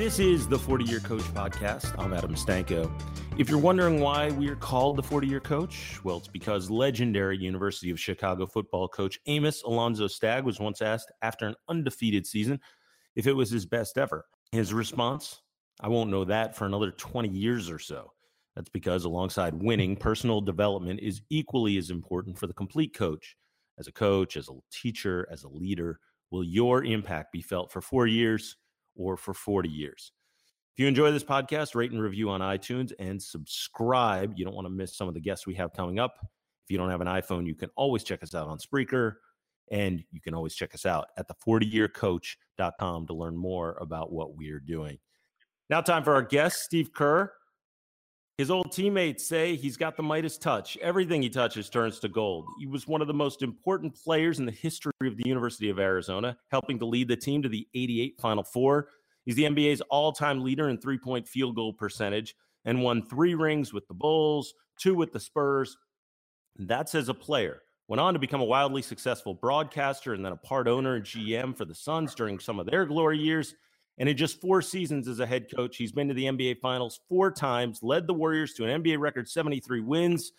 This is the 40 Year Coach Podcast. I'm Adam Stanko. If you're wondering why we are called the 40 Year Coach, well, it's because legendary University of Chicago football coach Amos Alonzo Stagg was once asked after an undefeated season if it was his best ever. His response, I won't know that for another 20 years or so. That's because alongside winning, personal development is equally as important for the complete coach. As a coach, as a teacher, as a leader, will your impact be felt for four years? Or for 40 years. If you enjoy this podcast, rate and review on iTunes and subscribe. You don't want to miss some of the guests we have coming up. If you don't have an iPhone, you can always check us out on Spreaker and you can always check us out at the 40yearcoach.com to learn more about what we're doing. Now, time for our guest, Steve Kerr. His old teammates say he's got the Midas touch. Everything he touches turns to gold. He was one of the most important players in the history of the University of Arizona, helping to lead the team to the 88 Final Four. He's the NBA's all time leader in three point field goal percentage and won three rings with the Bulls, two with the Spurs. That's as a player. Went on to become a wildly successful broadcaster and then a part owner and GM for the Suns during some of their glory years. And in just four seasons as a head coach, he's been to the NBA Finals four times, led the Warriors to an NBA record 73 wins,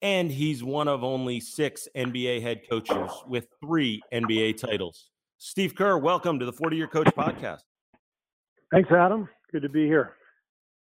and he's one of only six NBA head coaches with three NBA titles. Steve Kerr, welcome to the 40 Year Coach Podcast. Thanks, Adam. Good to be here.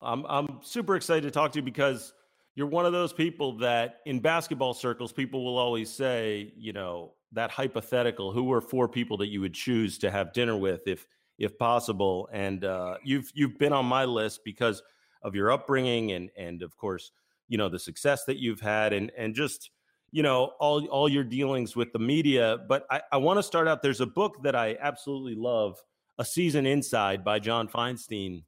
I'm, I'm super excited to talk to you because you're one of those people that in basketball circles, people will always say, you know, that hypothetical who are four people that you would choose to have dinner with if if possible. And uh, you've you've been on my list because of your upbringing and and of course you know the success that you've had and and just you know all all your dealings with the media. But I, I want to start out. There's a book that I absolutely love, A Season Inside by John Feinstein,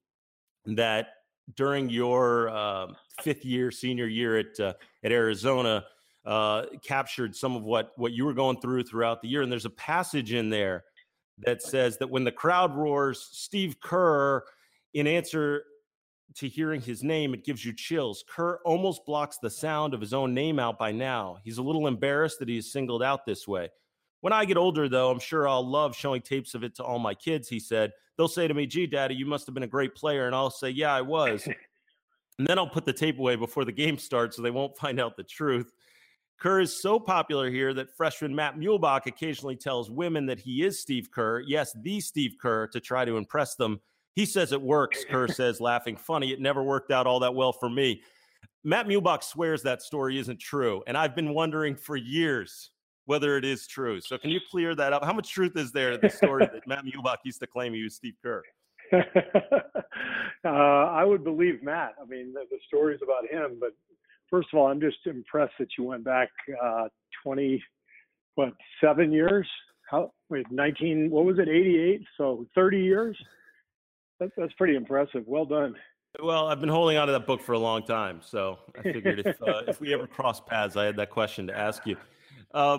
that during your uh, fifth year, senior year at uh, at Arizona. Uh, captured some of what what you were going through throughout the year, and there's a passage in there that says that when the crowd roars Steve Kerr in answer to hearing his name, it gives you chills. Kerr almost blocks the sound of his own name out by now. He's a little embarrassed that he is singled out this way. When I get older, though, I'm sure I'll love showing tapes of it to all my kids, he said. They'll say to me, gee, daddy, you must have been a great player. And I'll say, yeah, I was. and then I'll put the tape away before the game starts so they won't find out the truth. Kerr is so popular here that freshman Matt Muehlebach occasionally tells women that he is Steve Kerr, yes, the Steve Kerr, to try to impress them. He says it works, Kerr says, laughing funny. It never worked out all that well for me. Matt Muehlebach swears that story isn't true. And I've been wondering for years whether it is true. So can you clear that up? How much truth is there in the story that Matt Muehlebach used to claim he was Steve Kerr? uh, I would believe Matt. I mean, the, the stories about him, but first of all, I'm just impressed that you went back uh, 20, what, seven years? How, wait, 19, what was it, 88? So 30 years? That, that's pretty impressive. Well done. Well, I've been holding on to that book for a long time. So I figured if, uh, if we ever cross paths, I had that question to ask you. Uh,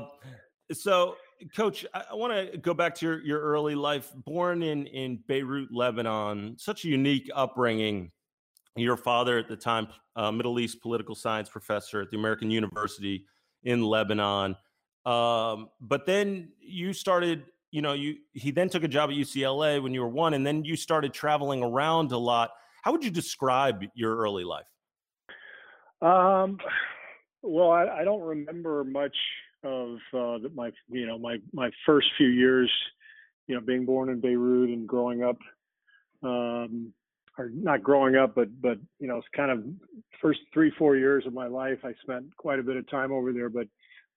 so, Coach, I, I want to go back to your, your early life. Born in, in Beirut, Lebanon, such a unique upbringing your father at the time, uh, Middle East political science professor at the American University in Lebanon. Um, but then you started you know, you he then took a job at UCLA when you were one, and then you started traveling around a lot. How would you describe your early life? Um, well, I, I don't remember much of uh, my, you know, my my first few years, you know, being born in Beirut and growing up, um, or not growing up, but but you know, it's kind of first three four years of my life. I spent quite a bit of time over there, but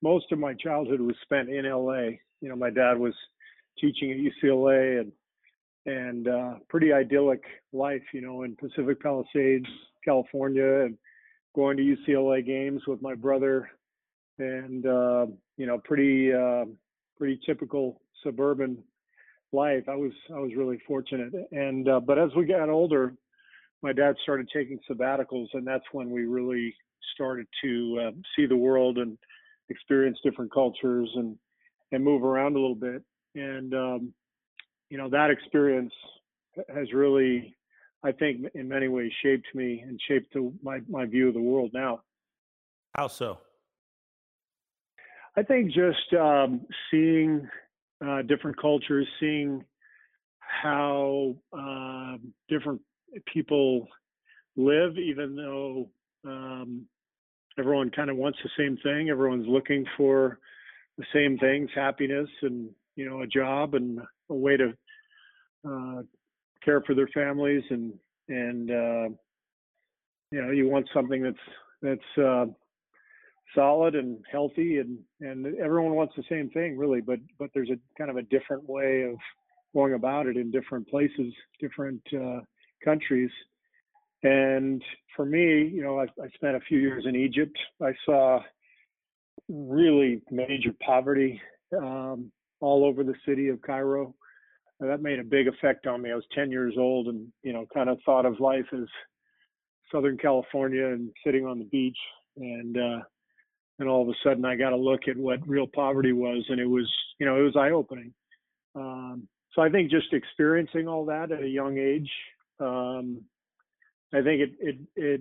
most of my childhood was spent in LA. You know, my dad was teaching at UCLA and and uh, pretty idyllic life, you know, in Pacific Palisades, California, and going to UCLA games with my brother, and uh, you know, pretty uh, pretty typical suburban life. I was I was really fortunate, and uh, but as we got older, my dad started taking sabbaticals, and that's when we really started to uh, see the world and experience different cultures and and move around a little bit. And um, you know that experience has really, I think, in many ways shaped me and shaped the, my my view of the world now. How so? I think just um, seeing uh, different cultures, seeing how uh, different people live, even though um, everyone kind of wants the same thing. Everyone's looking for the same things: happiness and you know a job and a way to uh, care for their families and and uh, you know you want something that's that's uh, solid and healthy and and everyone wants the same thing really but but there's a kind of a different way of going about it in different places different uh, countries. And for me you know I, I spent a few years in egypt. I saw really major poverty um, all over the city of cairo. And that made a big effect on me. I was 10 years old and you know kind of thought of life as southern california and sitting on the beach. And uh and all of a sudden I got to look at what real poverty was, and it was, you know, it was eye opening. Um, so I think just experiencing all that at a young age, um, I think it it it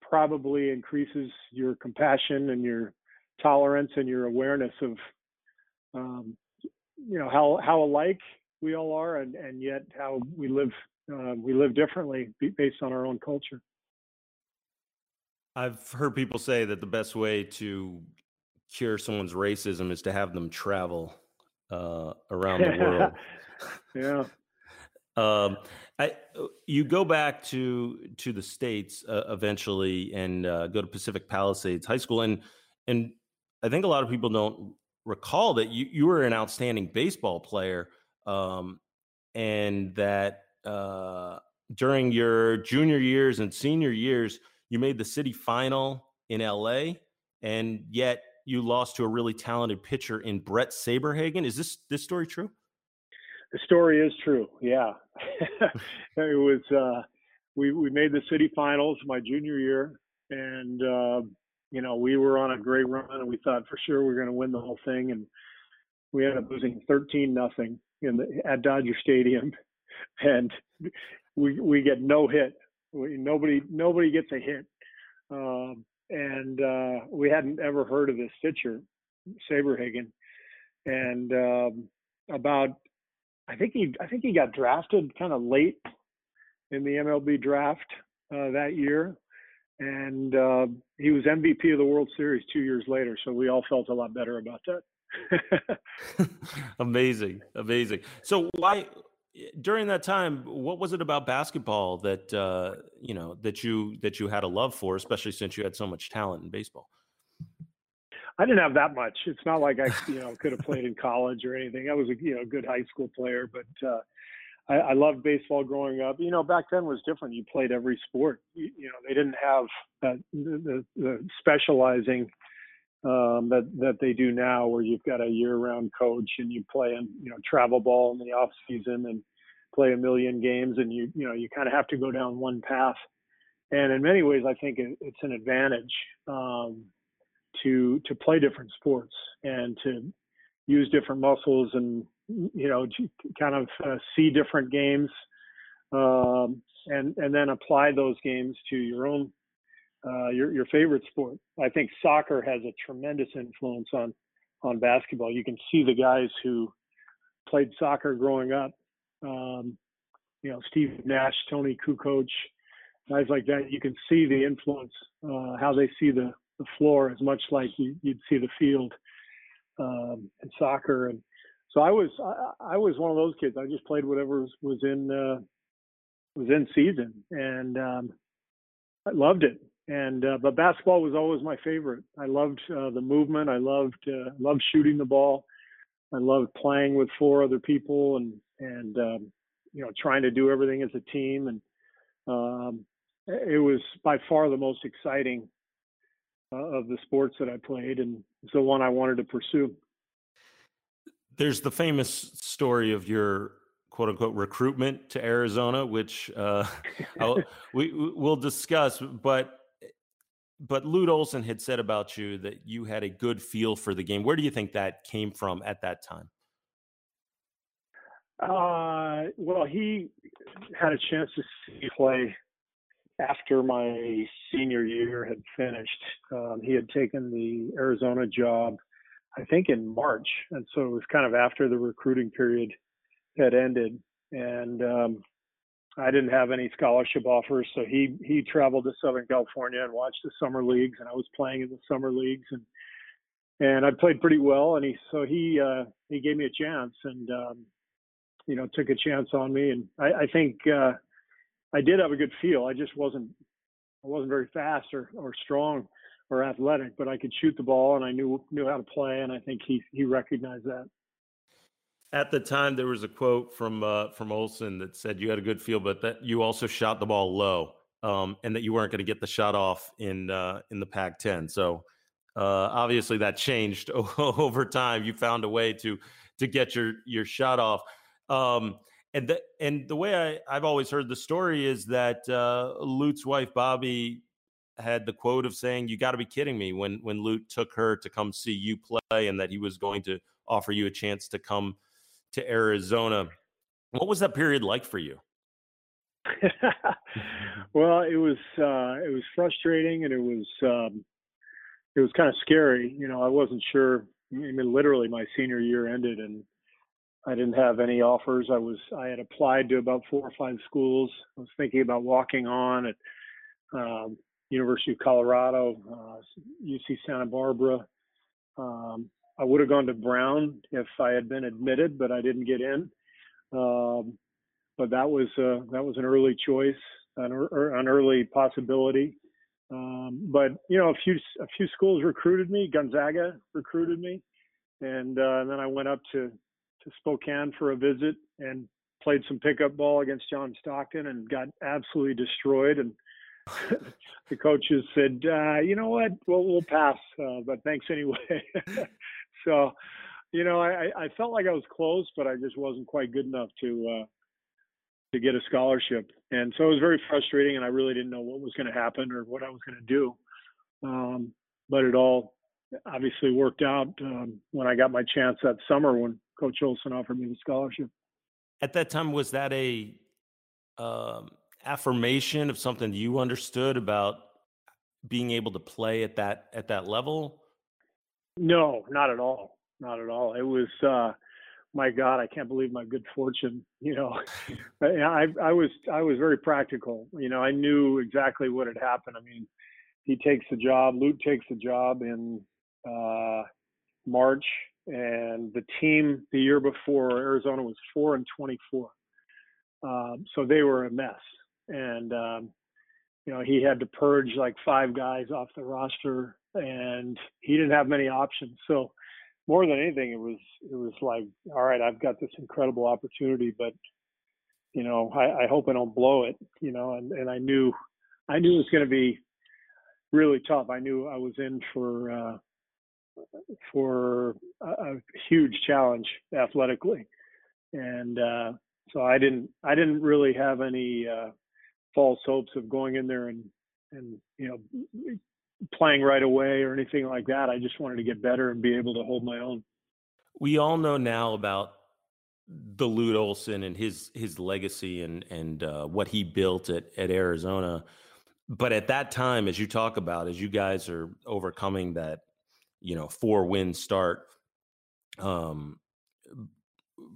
probably increases your compassion and your tolerance and your awareness of, um, you know, how how alike we all are, and and yet how we live uh, we live differently based on our own culture. I've heard people say that the best way to cure someone's racism is to have them travel uh, around the world. yeah. Um, I, you go back to to the states uh, eventually and uh, go to Pacific Palisades High School, and and I think a lot of people don't recall that you you were an outstanding baseball player, um, and that uh, during your junior years and senior years you made the city final in LA, and yet you lost to a really talented pitcher in Bret Saberhagen. Is this this story true? The story is true. Yeah, it was. Uh, we we made the city finals my junior year, and uh, you know we were on a great run, and we thought for sure we were going to win the whole thing, and we ended up losing thirteen nothing in the at Dodger Stadium, and we we get no hit nobody nobody gets a hit, um, and uh, we hadn't ever heard of this pitcher, Saberhagen, and um, about I think he I think he got drafted kind of late in the MLB draft uh, that year, and uh, he was MVP of the World Series two years later. So we all felt a lot better about that. amazing, amazing. So why during that time, what was it about basketball that uh, you know that you that you had a love for, especially since you had so much talent in baseball? I didn't have that much. It's not like I you know could have played in college or anything. I was a you know good high school player, but uh, I, I loved baseball growing up. You know, back then was different. You played every sport. You, you know, they didn't have uh, the, the specializing um, that that they do now, where you've got a year-round coach and you play in you know travel ball in the off season and play a million games, and you you know you kind of have to go down one path. And in many ways, I think it, it's an advantage um, to to play different sports and to use different muscles and you know kind of uh, see different games um, and and then apply those games to your own uh, your your favorite sport. I think soccer has a tremendous influence on on basketball. You can see the guys who played soccer growing up. Um, you know, Steve Nash, Toni Kukoc, guys like that. You can see the influence, uh, how they see the, the floor as much like you, would see the field um, in soccer. And so I was I, I, was one of those kids. I just played whatever was, was in uh, was in season, and um, I loved it. And uh, but basketball was always my favorite. I loved uh, the movement. I loved uh, loved shooting the ball. I loved playing with four other people and and um, you know trying to do everything as a team. And um, it was by far the most exciting uh, of the sports that I played, and it's the one I wanted to pursue. There's the famous story of your quote unquote recruitment to Arizona, which uh, we will discuss. But but Lute Olson had said about you that you had a good feel for the game. Where do you think that came from at that time? Uh, well, he had a chance to see play after my senior year had finished. Um, he had taken the Arizona job, I think, in March, and so it was kind of after the recruiting period had ended, and um, I didn't have any scholarship offers, so he he traveled to Southern California and watched the summer leagues, and I was playing in the summer leagues, and and I played pretty well, and he so he uh, he gave me a chance, and um, you know took a chance on me, and I, I think uh, I did have a good feel. I just wasn't I wasn't very fast or or strong or athletic, but I could shoot the ball, and I knew knew how to play, and I think he he recognized that at the time there was a quote from uh, from Olson that said you had a good feel, but that you also shot the ball low, um, and that you weren't going to get the shot off in uh, in the Pac-10. So uh, obviously that changed over time. You found a way to to get your your shot off. Um, and the, and the way I, I've always heard the story is that uh, Lute's wife Bobbi had the quote of saying, "You got to be kidding me!" When when Lute took her to come see you play, and that he was going to offer you a chance to come to Arizona. What was that period like for you? well, it was uh, it was frustrating and it was um, it was kind of scary. You know, I wasn't sure. I mean, literally, my senior year ended and I didn't have any offers. I was I had applied to about four or five schools. I was thinking about walking on at um, University of Colorado, uh, UC Santa Barbara, um, I would have gone to Brown if I had been admitted, but I didn't get in. Um, but that was uh, that was an early choice, an, an early possibility. Um, but you know, a few a few schools recruited me. Gonzaga recruited me, and, uh, and then I went up to to Spokane for a visit and played some pickup ball against John Stockton and got absolutely destroyed. And the coaches said, uh, "You know what? We'll we'll pass, uh, but thanks anyway." so, you know, I, I felt like I was close, but I just wasn't quite good enough to uh, to get a scholarship, and so it was very frustrating. And I really didn't know what was going to happen or what I was going to do. Um, but it all obviously worked out um, when I got my chance that summer when Coach Olson offered me the scholarship. At that time, was that a um, affirmation of something you understood about being able to play at that at that level? No, not at all. Not at all. It was, uh, my God, I can't believe my good fortune. You know, I, I was, I was very practical. You know, I knew exactly what had happened. I mean, he takes the job, Lute takes the job in uh, March, and the team the year before Arizona was four and twenty-four. Um, so they were a mess, and um, you know he had to purge like five guys off the roster and he didn't have many options. So more than anything, it was it was like, all right, I've got this incredible opportunity, but you know, I, I hope I don't blow it. You know, and and I knew I knew it was going to be really tough. I knew I was in for uh, for a, a huge challenge athletically, and uh, so I didn't I didn't really have any uh, false hopes of going in there and and you know playing right away or anything like that. I just wanted to get better and be able to hold my own. We all know now about the Lute Olson and his his legacy and and uh, what he built at at Arizona. But at that time, as you talk about, as you guys are overcoming that, you know, four win start, um,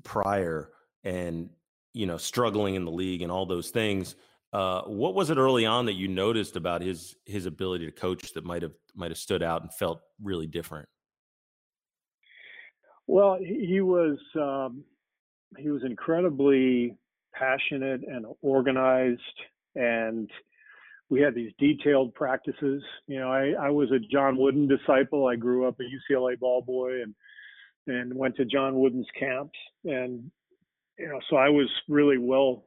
prior and you know struggling in the league and all those things. Uh, what was it early on that you noticed about his his ability to coach that might have might have stood out and felt really different? Well, he was um, he was incredibly passionate and organized, and we had these detailed practices. You know, I, I was a John Wooden disciple. I grew up a UCLA ball boy and and went to John Wooden's camps, and you know, so I was really well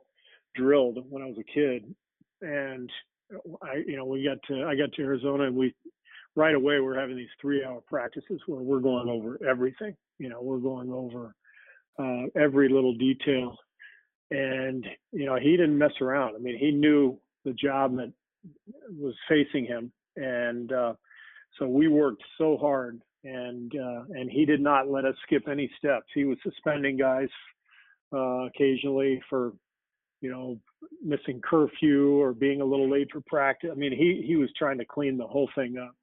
drilled when I was a kid, and I, you know, we got to I got to Arizona and we right away we're having these three hour practices where we're going over everything. You know, we're going over uh, every little detail, and you know, he didn't mess around. I mean, he knew the job that was facing him, and uh, so we worked so hard, and uh, and he did not let us skip any steps. He was suspending guys uh, occasionally for you know, missing curfew or being a little late for practice. I mean, he he was trying to clean the whole thing up,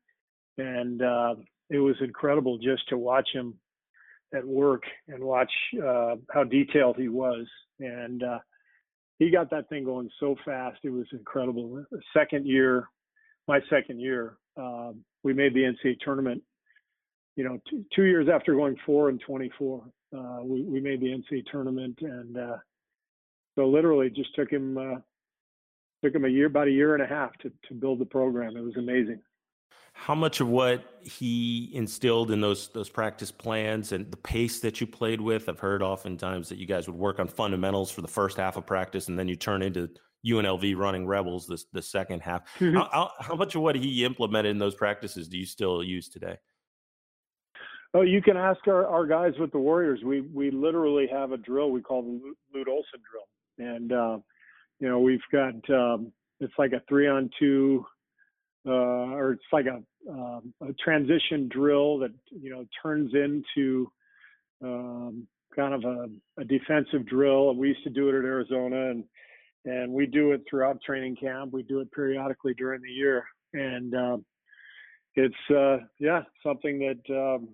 and uh, it was incredible just to watch him at work and watch uh, how detailed he was. And uh, he got that thing going so fast; it was incredible. Second year, my second year, um, we made the NCAA tournament. You know, t- two years after going four and 24, uh, we, we made the NCAA tournament, and uh, so literally just took him uh, took him a year, about a year and a half to to build the program. It was amazing. How much of what he instilled in those those practice plans and the pace that you played with? I've heard oftentimes that you guys would work on fundamentals for the first half of practice, and then you turn into UNLV running Rebels the the second half. Mm-hmm. How, how, much of what he implemented in those practices do you still use today? Oh, you can ask our, our guys with the Warriors. We we literally have a drill we call the Lute Olson drill and uh, you know we've got um, it's like a three on two uh, or it's like a, um, a transition drill that you know turns into um, kind of a, a, defensive drill. And We used to do it at Arizona, and and we do it throughout training camp. We do it periodically during the year, and um, it's uh, yeah something that um,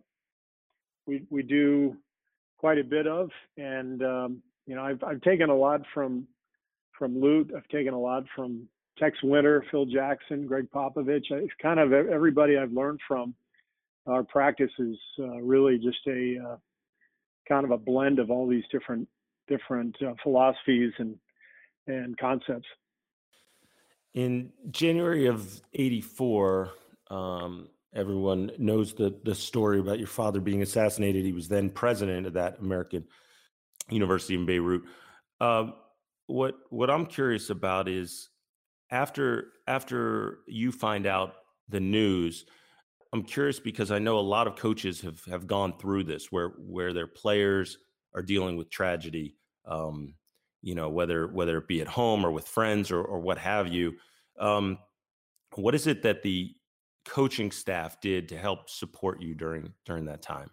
we we do quite a bit of, and um, you know, I've I've taken a lot from from Lute. I've taken a lot from Tex Winter, Phil Jackson, Gregg Popovich. It's kind of everybody I've learned from. Our practice is uh, really just a uh, kind of a blend of all these different different uh, philosophies and and concepts. In January of '84, um, everyone knows the the story about your father being assassinated. He was then president of that American University in Beirut. Uh, what what I'm curious about is after after you find out the news, I'm curious because I know a lot of coaches have have gone through this where where their players are dealing with tragedy. Um, you know whether whether it be at home or with friends or or what have you. Um, what is it that the coaching staff did to help support you during during that time?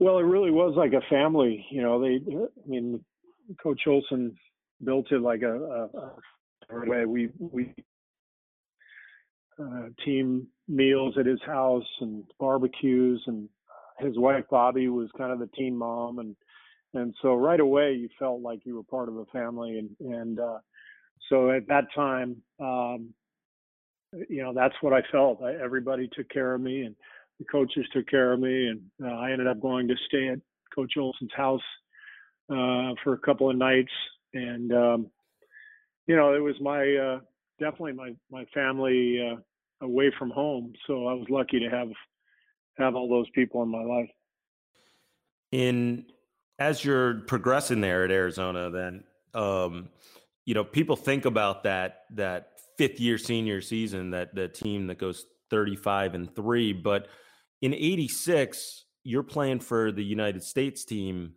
Well, it really was like a family. You know, they. I mean, Coach Olson built it like a, a, way. We we uh, team meals at his house and barbecues, and his wife Bobbi was kind of the team mom, and and so right away you felt like you were part of a family, and and uh, so at that time, um, you know, that's what I felt. I, everybody took care of me, and the coaches took care of me, and uh, I ended up going to stay at Coach Olson's house uh, for a couple of nights, and um, you know, it was my uh, definitely my my family uh, away from home, so I was lucky to have have all those people in my life. In as you're progressing there at Arizona, then um, you know people think about that that fifth year senior season that the team that goes 35 and 3 but in 86 you're playing for the united states team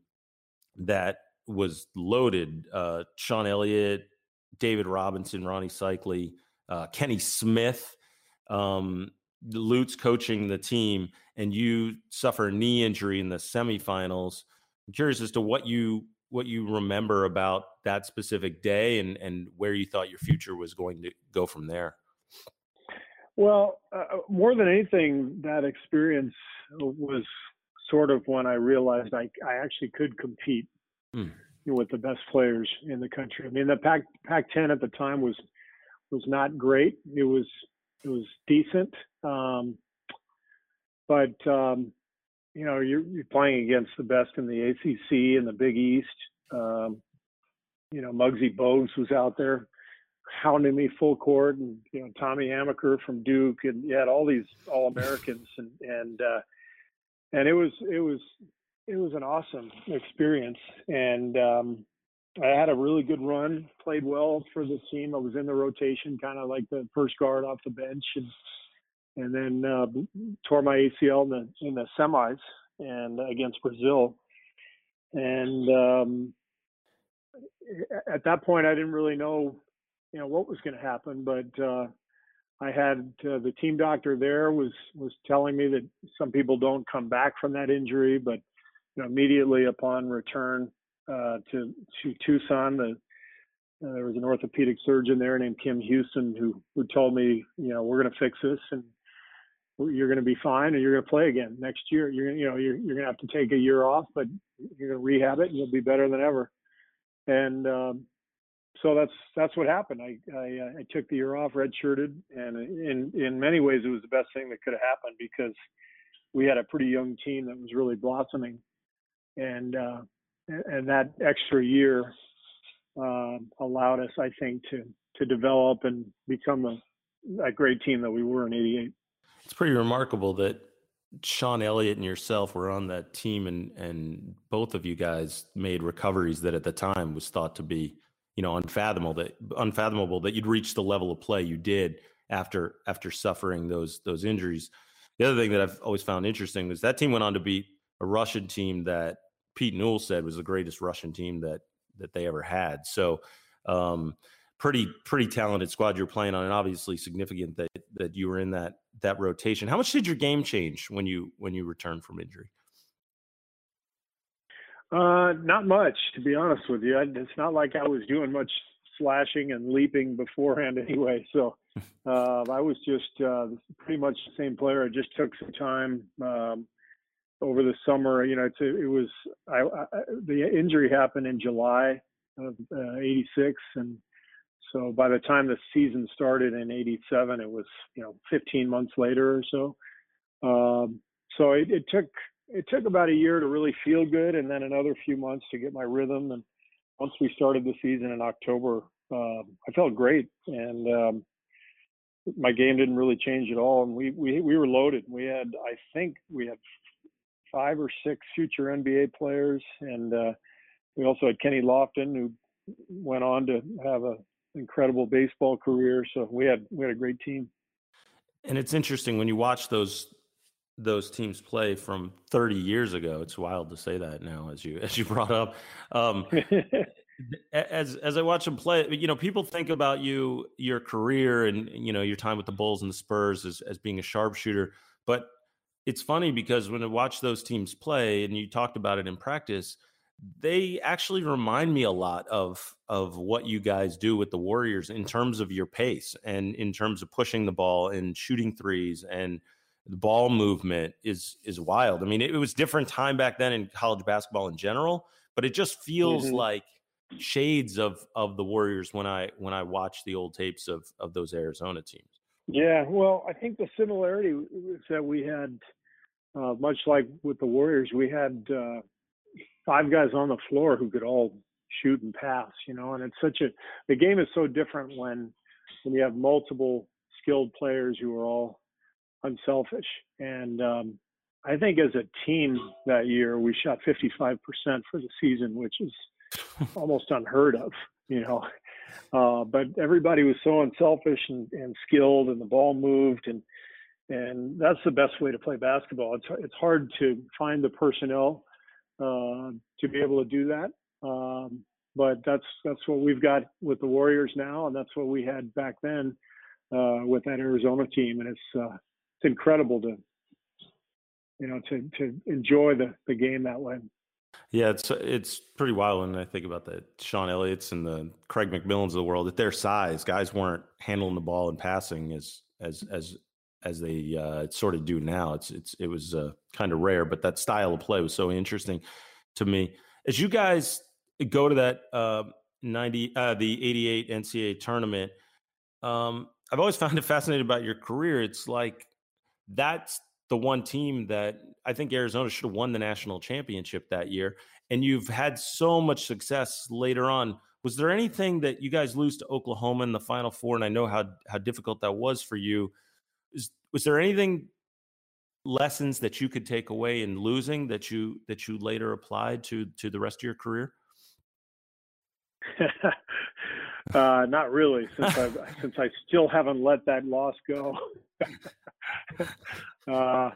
that was loaded uh, sean elliott david robinson Rony seikaly uh, kenny smith um, lute's coaching the team and you suffer a knee injury in the semifinals. I'm curious as to what you what you remember about that specific day and and where you thought your future was going to go from there well, uh, more than anything, that experience was sort of when I realized I I actually could compete mm. with the best players in the country. I mean, the Pac Pac-10 at the time was was not great. It was it was decent, um, but um, you know you're, you're playing against the best in the ACC and the Big East. Um, you know, Muggsy Bogues was out there hounding me full court, and you know Tommy Amaker from Duke, and you had all these All Americans, and and uh, and it was it was it was an awesome experience, and um, I had a really good run, played well for the team. I was in the rotation, kind of like the first guard off the bench, and and then uh, tore my ACL in the in the semis and against Brazil, and um, at that point I didn't really know you know what was going to happen, but uh, I had uh, the team doctor there was was telling me that some people don't come back from that injury, but you know, immediately upon return uh, to to Tucson, the, uh, there was an orthopedic surgeon there named Kim Houston who who told me, you know, we're going to fix this and you're going to be fine and you're going to play again next year. You're you know you're you're going to have to take a year off, but you're going to rehab it and you'll be better than ever. And um, so that's that's what happened. I, I, uh, I took the year off, redshirted, and in in many ways it was the best thing that could have happened because we had a pretty young team that was really blossoming, and uh, and that extra year uh, allowed us, I think, to to develop and become a, a great team that we were in '88. It's pretty remarkable that Sean Elliott and yourself were on that team, and and both of you guys made recoveries that at the time was thought to be you know unfathomable that unfathomable that you'd reach the level of play you did after after suffering those those injuries. The other thing that I've always found interesting was that team went on to beat a Russian team that Pete Newell said was the greatest Russian team that that they ever had. So um, pretty pretty talented squad you're playing on, and obviously significant that that you were in that that rotation. How much did your game change when you when you returned from injury? Uh, not much, to be honest with you. It's not like I was doing much slashing and leaping beforehand anyway. So uh, I was just uh, pretty much the same player. I just took some time um, over the summer. You know, it's, it was I, I, the injury happened in July of '86, uh, and so by the time the season started in '87, it was you know 15 months later or so. Um, so it, it took it took about a year to really feel good, and then another few months to get my rhythm. And once we started the season in October, uh, I felt great, and um, my game didn't really change at all. And we we we were loaded. We had I think we had five or six future NBA players, and uh, we also had Kenny Lofton, who went on to have an incredible baseball career. So we had we had a great team. And it's interesting when you watch those those teams play from 30 years ago. It's wild to say that now, as you as you brought up. Um, as as I watch them play, you know, people think about you, your career, and you know, your time with the Bulls and the Spurs as as being a sharpshooter. But it's funny because when I watch those teams play, and you talked about it in practice, they actually remind me a lot of of what you guys do with the Warriors in terms of your pace and in terms of pushing the ball and shooting threes and the ball movement is is wild. I mean, it, it, was different time back then in college basketball in general, but it just feels mm-hmm. like shades of of the Warriors when I when I watch the old tapes of of those Arizona teams. Yeah, well, I think the similarity is that we had, uh, much like with the Warriors, we had uh, five guys on the floor who could all shoot and pass. You know, and it's such a the game is so different when when you have multiple skilled players who are all unselfish. And um, I think as a team that year, we shot 55% for the season, which is almost unheard of, you know. Uh, but everybody was so unselfish and, and skilled, and the ball moved, and and that's the best way to play basketball. It's it's hard to find the personnel uh, to be able to do that. Um, but that's that's what we've got with the Warriors now, and that's what we had back then uh, with that Arizona team. And it's uh, it's incredible to you know to to enjoy the the game that way. Yeah, it's it's pretty wild when I think about the Sean Elliott's and the Craig McMillans of the world. At their size, guys weren't handling the ball and passing as as as as they uh, sort of do now. It's it's it was uh, kind of rare, but that style of play was so interesting to me. As you guys go to that uh, ninety the eighty eight NCAA tournament, um, I've always found it fascinating about your career. It's like that's the one team that I think Arizona should have won the national championship that year, and you've had so much success later on. Was there anything that you guys lose to Oklahoma in the Final Four? And I know how how difficult that was for you is, was there anything lessons that you could take away in losing that you that you later applied to to the rest of your career? uh, not really, since I since I still haven't let that loss go. uh,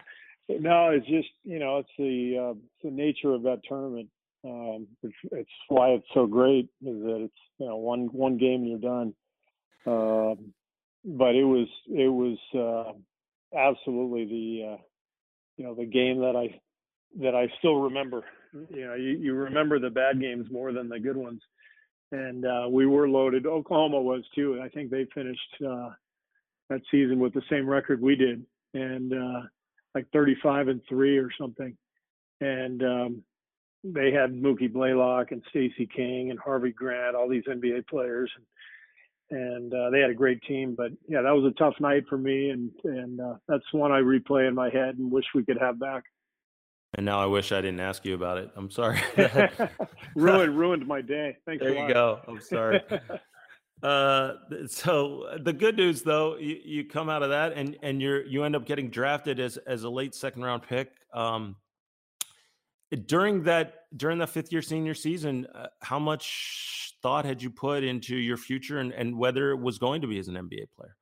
no, it's just you know it's the uh, it's the nature of that tournament. Um, it's, it's, why it's so great is that it's you know one one game and you're done. Um, but it was it was uh, absolutely the uh, you know the game that I that I still remember. You know, you, you remember the bad games more than the good ones, and uh, we were loaded. Oklahoma was too. I think they finished uh, that season with the same record we did, and uh, like 35 and three or something, and um, they had Mookie Blaylock and Stacy King and Harvey Grant, all these NBA players. And, and uh, they had a great team. But yeah, that was a tough night for me, and and uh, that's one I replay in my head and wish we could have back. And now I wish I didn't ask you about it. I'm sorry. ruined ruined my day. Thanks. There you go. I'm sorry. uh, so the good news though, you, you come out of that and and you're you end up getting drafted as as a late second round pick. Um, during that during the fifth year senior season, uh, how much thought had you put into your future and, and whether it was going to be as an NBA player?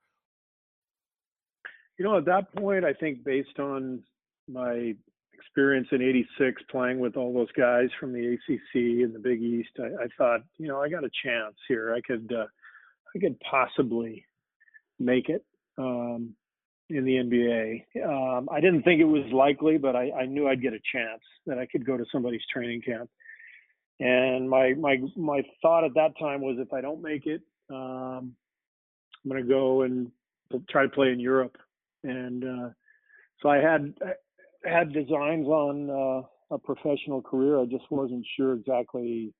You know, at that point, I think based on my experience in 86 playing with all those guys from the ACC and the Big East, I, I thought, you know, I got a chance here. I could, uh, I could possibly make it um, in the NBA. Um, I didn't think it was likely, but I, I knew I'd get a chance that I could go to somebody's training camp. And my my my thought at that time was if I don't make it, um, I'm going to go and try to play in Europe. And uh, so I had had designs on uh, a professional career. I just wasn't sure exactly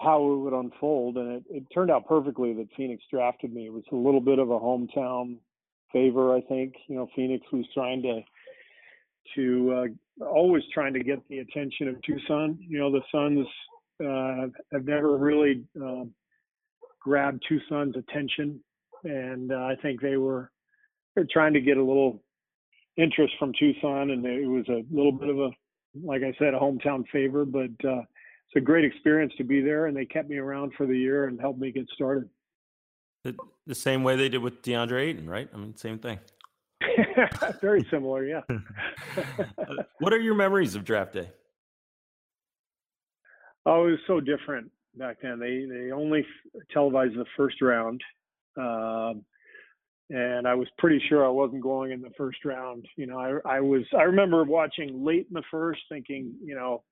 how it would unfold, and it, it turned out perfectly that Phoenix drafted me. It was a little bit of a hometown favor, I think. You know, Phoenix was trying to to uh, always trying to get the attention of Tucson. You know, the Suns uh, have never really uh, grabbed Tucson's attention, and uh, I think they were they're trying to get a little interest from Tucson, and it was a little bit of a, like I said, a hometown favor. But uh, it's a great experience to be there, and they kept me around for the year and helped me get started. The, the same way they did with DeAndre Ayton, right? I mean, same thing. Very similar, yeah. what are your memories of draft day? Oh, it was so different back then. They they only televised the first round, um, and I was pretty sure I wasn't going in the first round. You know, I I was I remember watching late in the first, thinking, you know,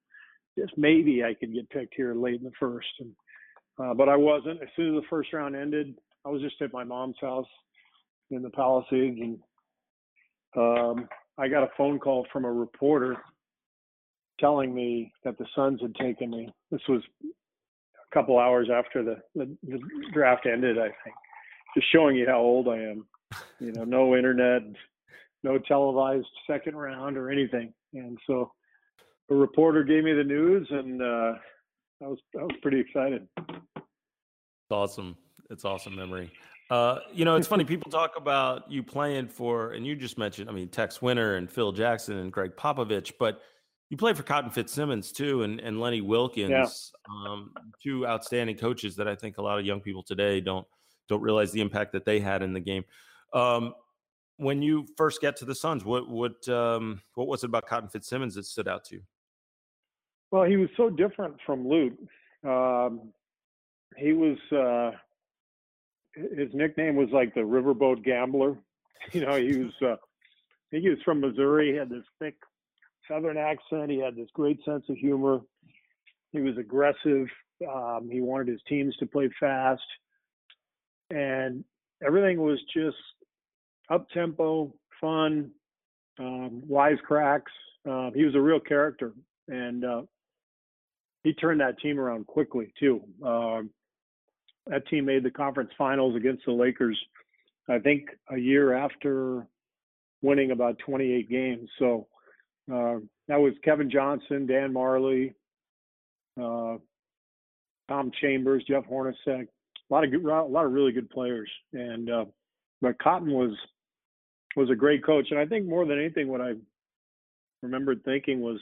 just maybe I could get picked here late in the first, and uh, but I wasn't. As soon as the first round ended, I was just at my mom's house in the Palisades, and um, I got a phone call from a reporter telling me that the Suns had taken me. This was a couple hours after the, the, the draft ended, I think. Just showing you how old I am. You know, no internet, no televised second round or anything. And so a reporter gave me the news, and uh, I was I was pretty excited. It's awesome. It's awesome memory. Uh, you know, it's funny. People talk about you playing for, and you just mentioned, I mean, Tex Winter and Phil Jackson and Gregg Popovich, but you played for Cotton Fitzsimmons too, and, and Lenny Wilkens, yeah. um, two outstanding coaches that I think a lot of young people today don't don't realize the impact that they had in the game. Um, when you first get to the Suns, what what um, what was it about Cotton Fitzsimmons that stood out to you? Well, he was so different from Lute. Um, he was uh, his nickname was like the riverboat gambler. You know, he was uh, he was from Missouri. He had this thick Southern accent. He had this great sense of humor. He was aggressive. Um, he wanted his teams to play fast, and everything was just up tempo, fun, um, wisecracks. Uh, he was a real character, and uh, he turned that team around quickly too. Uh, that team made the conference finals against the Lakers, I think, a year after winning about 28 games. So uh, that was Kevin Johnson, Dan Majerle, uh, Tom Chambers, Jeff Hornacek, a lot of good, a lot of really good players. And uh, but Cotton was was a great coach, and I think more than anything, what I remembered thinking was,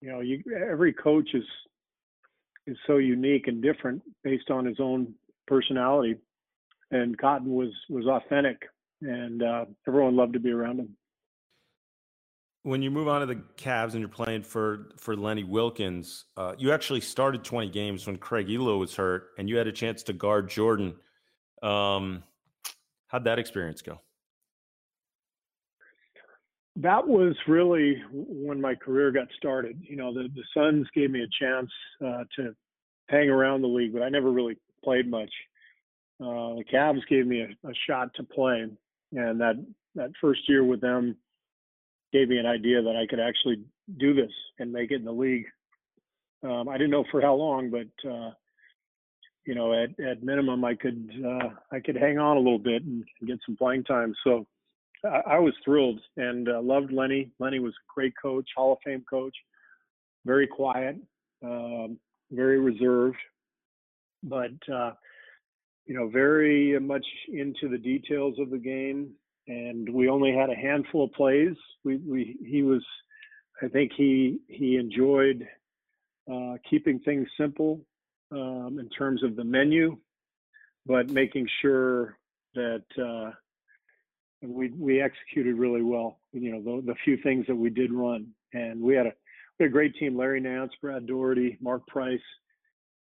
you know, you, every coach is is so unique and different based on his own personality, and Cotton was was authentic, and uh, everyone loved to be around him. When you move on to the Cavs and you're playing for for Lenny Wilkens, uh, you actually started 20 games when Craig Ehlo was hurt, and you had a chance to guard Jordan. Um, how'd that experience go? that was really when my career got started. You know, the the Suns gave me a chance uh, to hang around the league, but I never really played much. Uh, the Cavs gave me a, a shot to play, and that that first year with them gave me an idea that I could actually do this and make it in the league. Um, I didn't know for how long, but uh, you know, at at minimum, I could uh, I could hang on a little bit and get some playing time. So I, I was thrilled and uh, loved Lenny. Lenny was a great coach, Hall of Fame coach, very quiet, um, very reserved, but uh, you know, very much into the details of the game. And we only had a handful of plays. We, we he was, I think he he enjoyed uh, keeping things simple um, in terms of the menu, but making sure that uh, we we executed really well. You know, the, the few things that we did run, and we had a we had a great team: Larry Nance, Brad Daugherty, Mark Price,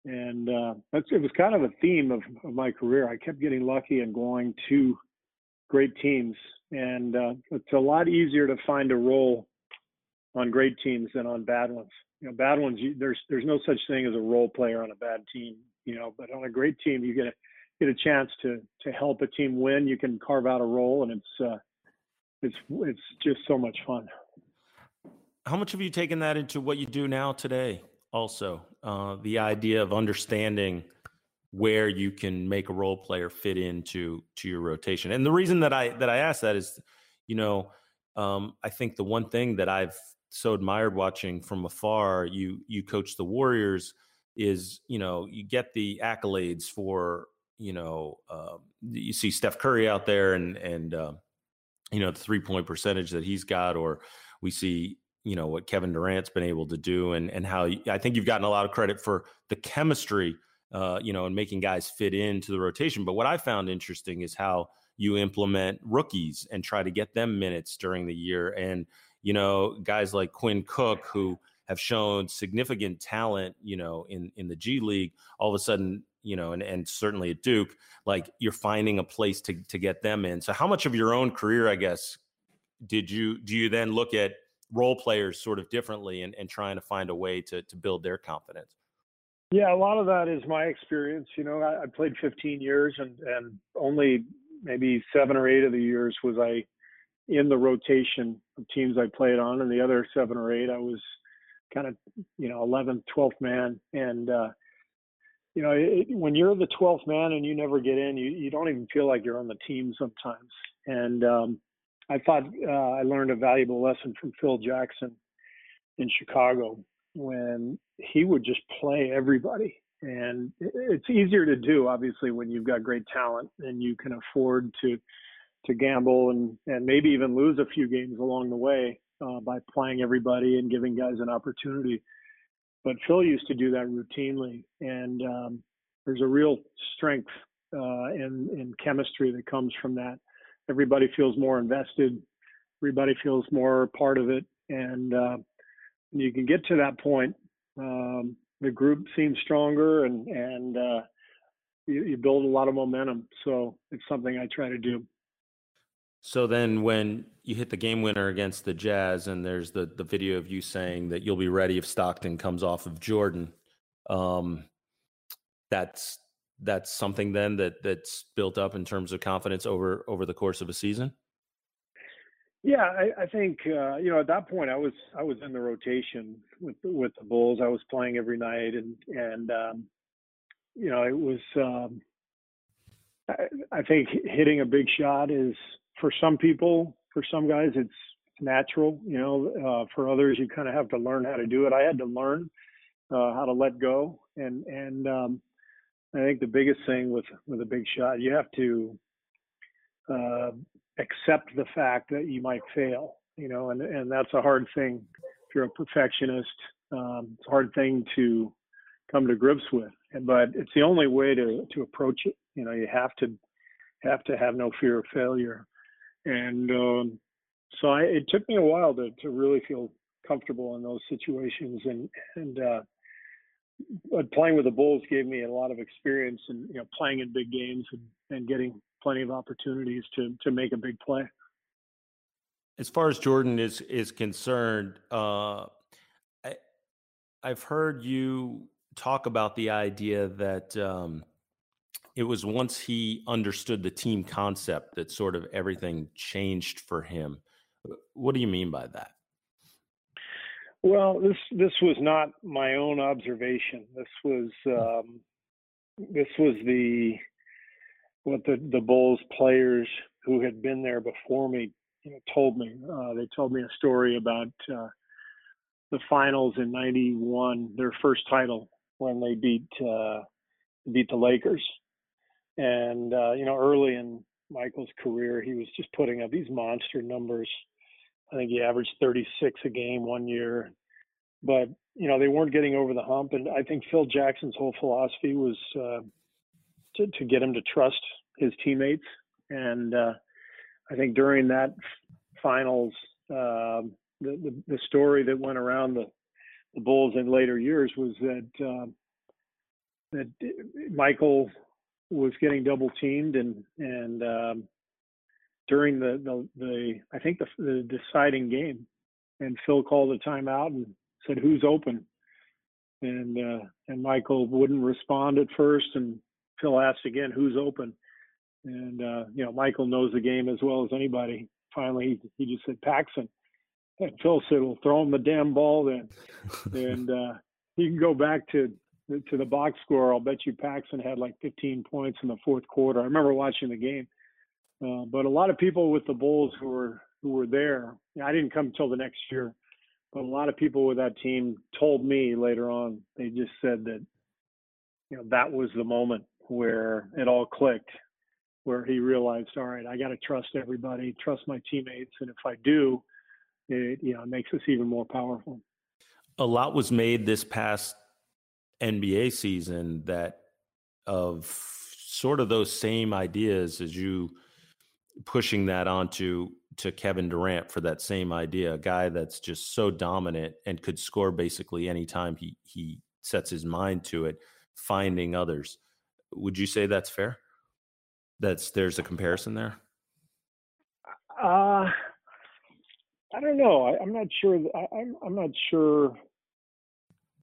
and uh, that's it was kind of a theme of, of my career. I kept getting lucky and going to great teams, and uh, it's a lot easier to find a role on great teams than on bad ones. You know, bad ones, you, there's there's no such thing as a role player on a bad team. You know, but on a great team, you get a get a chance to to help a team win, you can carve out a role, and it's uh, it's it's just so much fun. How much have you taken that into what you do now today? Also, uh, the idea of understanding where you can make a role player fit into to your rotation. And the reason that I that I ask that is, you know, um, I think the one thing that I've so admired watching from afar, you you coach the Warriors, is you know you get the accolades for you know, uh, you see Steph Curry out there and and uh, you know the three point percentage that he's got, or we see you know what Kevin Durant's been able to do, and and how I think you've gotten a lot of credit for the chemistry, uh, you know, and making guys fit into the rotation. But what I found interesting is how you implement rookies and try to get them minutes during the year, and you know, guys like Quinn Cook who have shown significant talent, you know, in in the G League, all of a sudden you know, and, and certainly at Duke, like you're finding a place to to get them in. So how much of your own career, I guess, did you do you then look at role players sort of differently and, and trying to find a way to to build their confidence? Yeah, a lot of that is my experience. You know, I, I played 15 years and and only maybe seven or eight of the years was I in the rotation of teams I played on, and the other seven or eight I was kind of you know 11th, 12th man, and uh, you know, it, when you're the 12th man and you never get in, you, you don't even feel like you're on the team sometimes. And um, I thought uh, I learned a valuable lesson from Phil Jackson in Chicago when he would just play everybody. And it's easier to do, obviously, when you've got great talent and you can afford to to gamble and and maybe even lose a few games along the way uh, by playing everybody and giving guys an opportunity but Phil used to do that routinely, and um, there's a real strength uh, in in chemistry that comes from that. Everybody feels more invested. Everybody feels more part of it, and uh, you can get to that point. Um, the group seems stronger, and and uh, you, you build a lot of momentum. So it's something I try to do. So then, when you hit the game winner against the Jazz, and there's the the video of you saying that you'll be ready if Stockton comes off of Jordan, um, that's that's something then that that's built up in terms of confidence over over the course of a season. Yeah, I, I think uh, you know at that point I was I was in the rotation with with the Bulls. I was playing every night, and and um, you know it was. Um, I, I think hitting a big shot is for some people, for some guys, it's natural. You know, uh, for others, you kind of have to learn how to do it. I had to learn uh, how to let go, and and um, I think the biggest thing with with a big shot, you have to uh, accept the fact that you might fail. You know, and and that's a hard thing if you're a perfectionist. Um, it's a hard thing to come to grips with, but it's the only way to to approach it. You know, you have to have to have no fear of failure, and um, so I, it took me a while to to really feel comfortable in those situations, and and uh, playing with the Bulls gave me a lot of experience and you know playing in big games and, and getting plenty of opportunities to to make a big play. As far as Jordan is is concerned, uh, I, I've heard you talk about the idea that um, it was once he understood the team concept that sort of everything changed for him. What do you mean by that? Well, this this was not my own observation. This was um, this was the what the the Bulls players who had been there before me you know, told me. Uh, they told me a story about uh, the finals in '91, their first title when they beat uh, beat the Lakers. And uh, you know, early in Michael's career, he was just putting up these monster numbers I think he averaged 36 a game one year, but you know they weren't getting over the hump. And I think Phil Jackson's whole philosophy was to, to get him to trust his teammates. And uh, I think during that finals, uh, the, the, the story that went around the the Bulls in later years was that uh, that Michael was getting double teamed and and um, during the the, the I think the, the deciding game, and Phil called a timeout and said, "Who's open?" And uh, and Michael wouldn't respond at first, and Phil asked again, "Who's open?" And uh, you know, Michael knows the game as well as anybody. Finally, he, he just said Paxson, and Phil said, "Well, throw him the damn ball then." and uh, you can go back to to the box score. I'll bet you Paxson had like 15 points in the fourth quarter. I remember watching the game uh, but a lot of people with the Bulls who were who were there, I didn't come until the next year, but a lot of people with that team told me later on. They just said that you know that was the moment where it all clicked, where he realized, all right, I got to trust everybody, trust my teammates, and if I do, it you know makes us even more powerful. A lot was made this past NBA season that of sort of those same ideas as you pushing that onto to Kevin Durant for that same idea, a guy that's just so dominant and could score basically anytime he he sets his mind to it, finding others. Would you say that's fair? That's there's a comparison there. Uh, I don't know. I, am not sure. I, I'm I'm not sure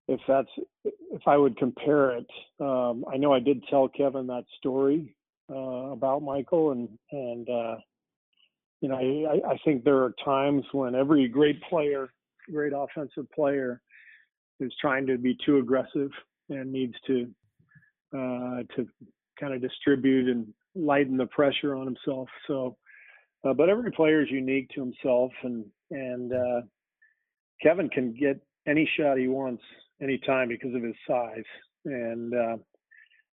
if that's if I would compare it. Um, I know I did tell Kevin that story uh, about Michael, and and uh, you know I, I think there are times when every great player, great offensive player, is trying to be too aggressive and needs to uh, to kind of distribute and lighten the pressure on himself. So, uh, but every player is unique to himself, and and uh, Kevin can get any shot he wants anytime because of his size, and uh,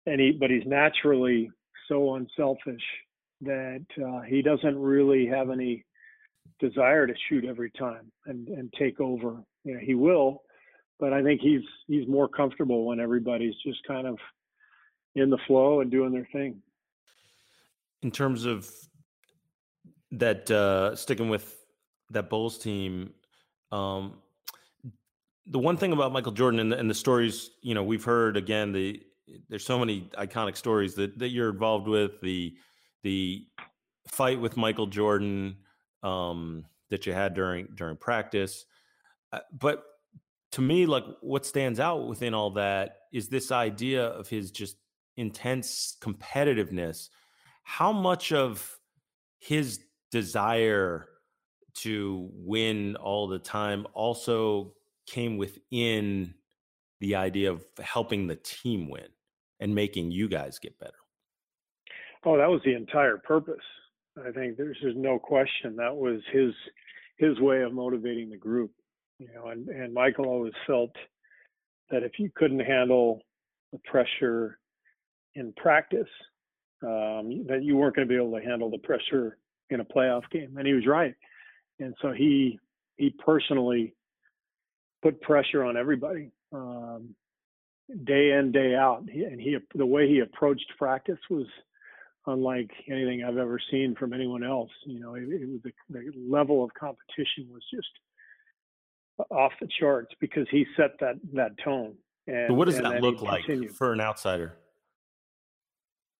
and he but he's naturally so unselfish that uh, he doesn't really have any desire to shoot every time and, and take over. You know, he will, but I think he's he's more comfortable when everybody's just kind of in the flow and doing their thing. In terms of that, uh, sticking with that Bulls team, um, the one thing about Michael Jordan and the, and the stories, you know, we've heard again the there's so many iconic stories that that you're involved with the the fight with Michael Jordan um, that you had during during practice, uh, but to me, like what stands out within all that is this idea of his just intense competitiveness. How much of his desire to win all the time also came within the idea of helping the team win and making you guys get better. Oh, that was the entire purpose. I think there's just no question that was his his way of motivating the group. You know, and, and Michael always felt that if you couldn't handle the pressure in practice, um, that you weren't going to be able to handle the pressure in a playoff game. And he was right. And so he he personally put pressure on everybody um, day in day out. He, and he the way he approached practice was unlike anything I've ever seen from anyone else. You know, it, it was the, the level of competition was just off the charts because he set that that tone. And but what does that look like for an outsider?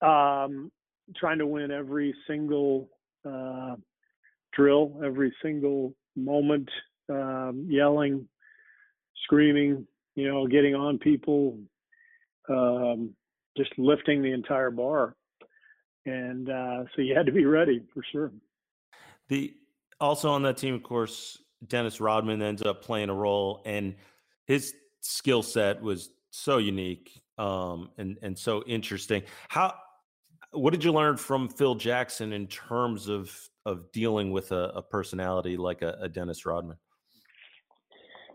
Um, trying to win every single uh, drill, every single moment, um, yelling, screaming, you know, getting on people, um, just lifting the entire bar. And uh, so you had to be ready for sure. The also on that team, of course, Dennis Rodman ends up playing a role, and his skill set was so unique um, and and so interesting. How what did you learn from Phil Jackson in terms of of dealing with a, a personality like a, a, Dennis Rodman?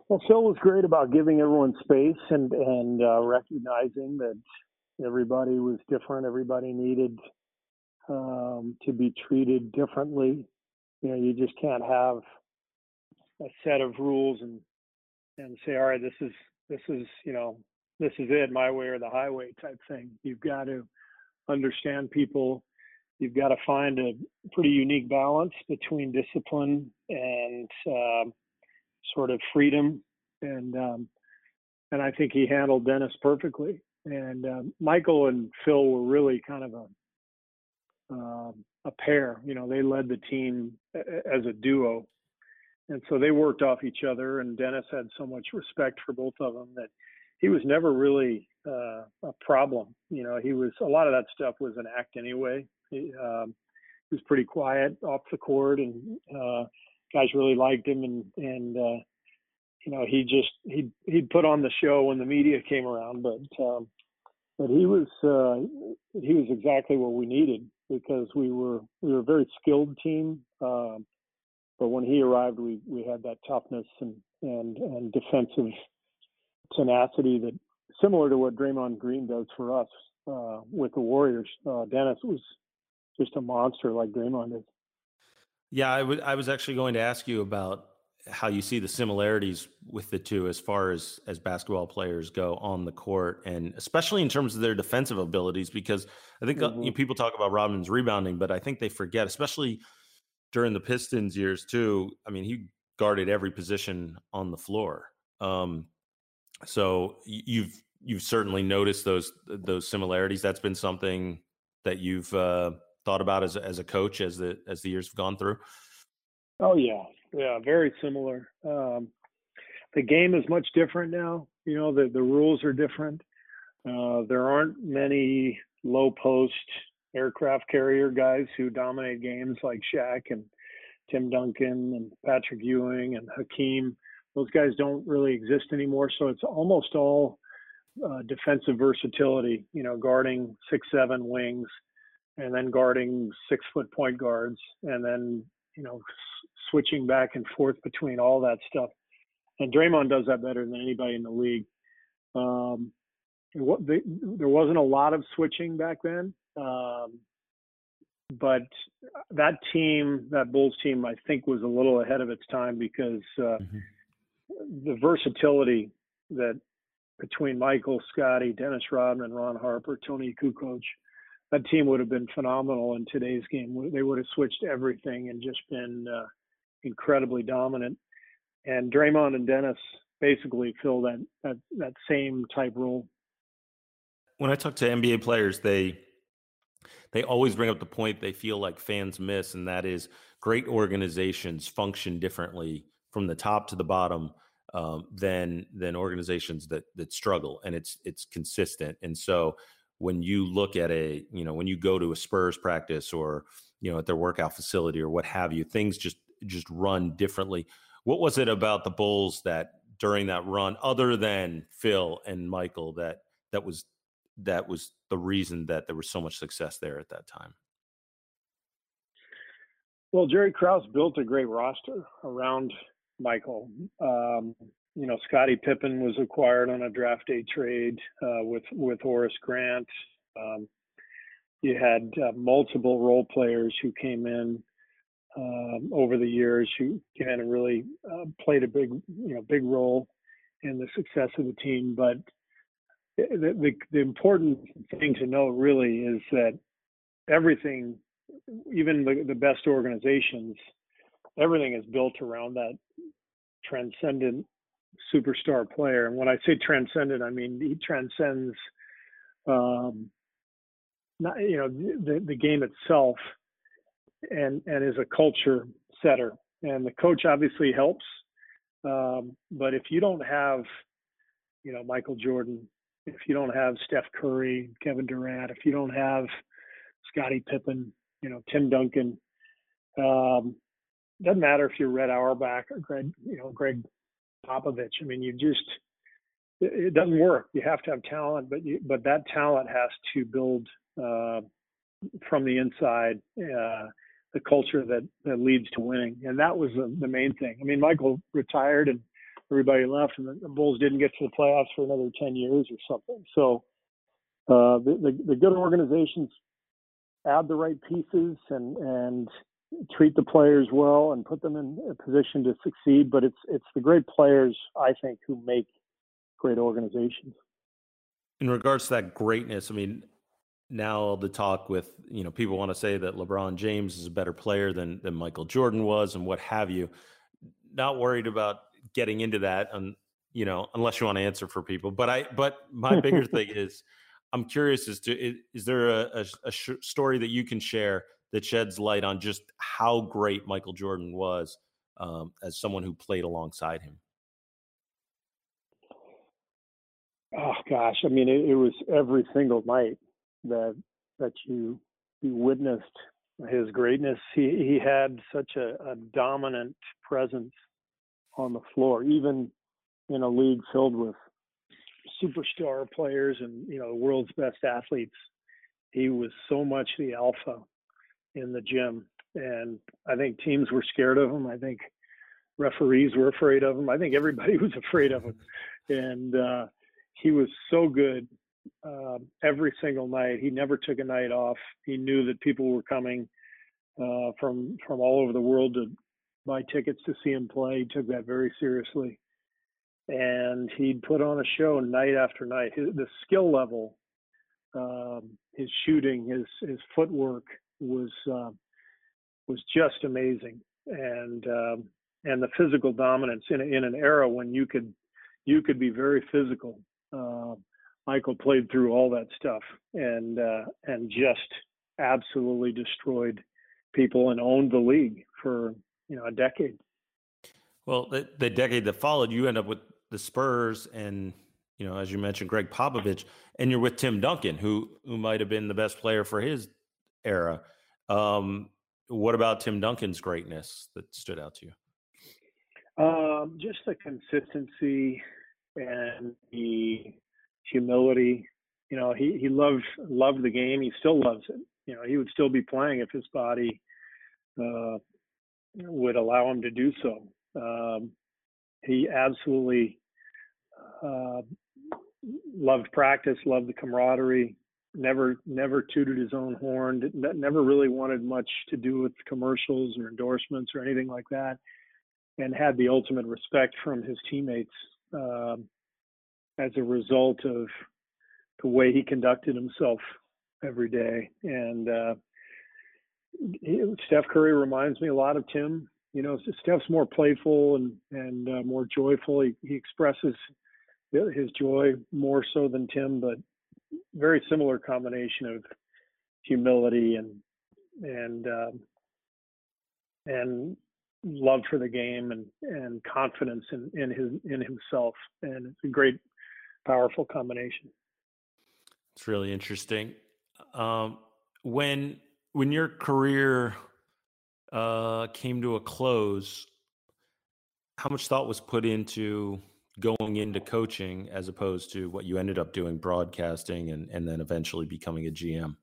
Well, Phil was great about giving everyone space and and uh, recognizing that everybody was different. Everybody needed um, to be treated differently. You know, you just can't have a set of rules and and say, all right, this is this is you know this is it, my way or the highway type thing. You've got to understand people. You've got to find a pretty unique balance between discipline and um, sort of freedom. And um, and I think he handled Dennis perfectly. And um, Michael and Phil were really kind of a uh, a pair. You know, they led the team as a duo, and so they worked off each other. And Dennis had so much respect for both of them that he was never really uh, a problem. You know, he was a lot of that stuff was an act anyway. He, um, he was pretty quiet off the court, and uh, guys really liked him. And and uh, you know, he just he he'd put on the show when the media came around, but um, but he was uh, he was exactly what we needed because we were we were a very skilled team. Um, but when he arrived, we we had that toughness and and and defensive tenacity that similar to what Draymond Green does for us uh, with the Warriors. Uh, Dennis was just a monster like Draymond is. Yeah, I, w- I was actually going to ask you about how you see the similarities with the two as far as as basketball players go on the court and especially in terms of their defensive abilities because i think uh, mm-hmm. you know, people talk about Rodman's rebounding but i think they forget especially during the pistons years too i mean he guarded every position on the floor um, so you've you've certainly noticed those those similarities. That's been something that you've uh, thought about as as a coach as the as the years have gone through. Oh yeah, yeah, very similar. Um, the game is much different now. You know, the the rules are different. Uh, there aren't many low post aircraft carrier guys who dominate games like Shaq and Tim Duncan and Patrick Ewing and Hakeem those guys don't really exist anymore. So it's almost all uh, defensive versatility, you know, guarding six, seven wings and then guarding six foot point guards and then, you know, s- switching back and forth between all that stuff. And Draymond does that better than anybody in the league. Um, what the, there wasn't a lot of switching back then. Um, but that team, that Bulls team, I think was a little ahead of its time because uh, mm-hmm the versatility that between Michael, Scottie, Dennis Rodman, Ron Harper, Toni Kukoc, that team would have been phenomenal in today's game. They would have switched everything and just been uh, incredibly dominant. And Draymond and Dennis basically fill that, that that same type role. When I talk to NBA players, they they always bring up the point they feel like fans miss, and that is great organizations function differently from the top to the bottom um, than than organizations that that struggle, and it's it's consistent. And so when you look at a you know when you go to a Spurs practice or you know at their workout facility or what have you, things just just run differently. What was it about the Bulls that during that run, other than Phil and Michael, that that was that was the reason that there was so much success there at that time? Well, Jerry Krause built a great roster around Michael. Um, you know, Scottie Pippen was acquired on a draft day trade uh, with with Horace Grant. Um, you had uh, multiple role players who came in um, over the years who of really uh, played a big, you know, big role in the success of the team. But the, the, the important thing to know really is that everything, even the, the best organizations, everything is built around that transcendent superstar player. And when I say transcendent, I mean he transcends, um, not you know the the game itself, and and is a culture setter. And the coach obviously helps, um, but if you don't have, you know, Michael Jordan, if you don't have Steph Curry, Kevin Durant, if you don't have Scottie Pippen, you know, Tim Duncan, um, doesn't matter if you're Red Auerbach or Gregg, you know, Gregg Popovich. I mean, you just it, doesn't work. You have to have talent, but you, but that talent has to build uh, from the inside uh, the culture that that leads to winning, and that was the, the main thing. I mean, Michael retired and everybody left, and the, Bulls didn't get to the playoffs for another ten years or something. So uh, the, the the good organizations add the right pieces and and treat the players well and put them in a position to succeed. But it's it's the great players, I think, who make great organizations. In regards to that greatness, I mean, now the talk with you know people want to say that LeBron James is a better player than than Michael Jordan was, and what have you. Not worried about getting into that, and you know, unless you want to answer for people. But I, but my bigger thing is, I'm curious as to is, is there a, a, a sh- story that you can share that sheds light on just how great Michael Jordan was um, as someone who played alongside him? Oh gosh, I mean, it, it was every single night that that you you witnessed his greatness. He he had such a, a dominant presence on the floor, even in a league filled with superstar players and you know the world's best athletes. He was so much the alpha in the gym. And I think teams were scared of him. I think referees were afraid of him. I think everybody was afraid of him. And uh, he was so good uh, every single night. He never took a night off. He knew that people were coming uh, from from all over the world to buy tickets to see him play. He took that very seriously, and he'd put on a show night after night. His, the skill level, um, his shooting, his his footwork, was uh, was just amazing, and um, and the physical dominance in in an era when you could you could be very physical. Uh, Michael played through all that stuff and uh, and just absolutely destroyed people and owned the league for you know a decade. Well, the, the decade that followed, you end up with the Spurs and you know, as you mentioned, Gregg Popovich, and you're with Tim Duncan, who who might have been the best player for his era. Um, what about Tim Duncan's greatness that stood out to you? Um, just the consistency and the humility. You know, he he loved loved the game. He still loves it. You know, he would still be playing if his body uh, would allow him to do so. Um, he absolutely uh, loved practice, loved the camaraderie, never never tooted his own horn never really wanted much to do with commercials or endorsements or anything like that and had the ultimate respect from his teammates um, as a result of the way he conducted himself every day. And uh, he, Steph Curry reminds me a lot of Tim. You know Steph's more playful and and uh, more joyful. He, he expresses his joy more so than Tim but very similar combination of humility and and um, and love for the game and and confidence in in his in himself. And it's a great powerful combination. It's really interesting. Um, when when your career uh, came to a close, how much thought was put into going into coaching as opposed to what you ended up doing, broadcasting, and and then eventually becoming a GM?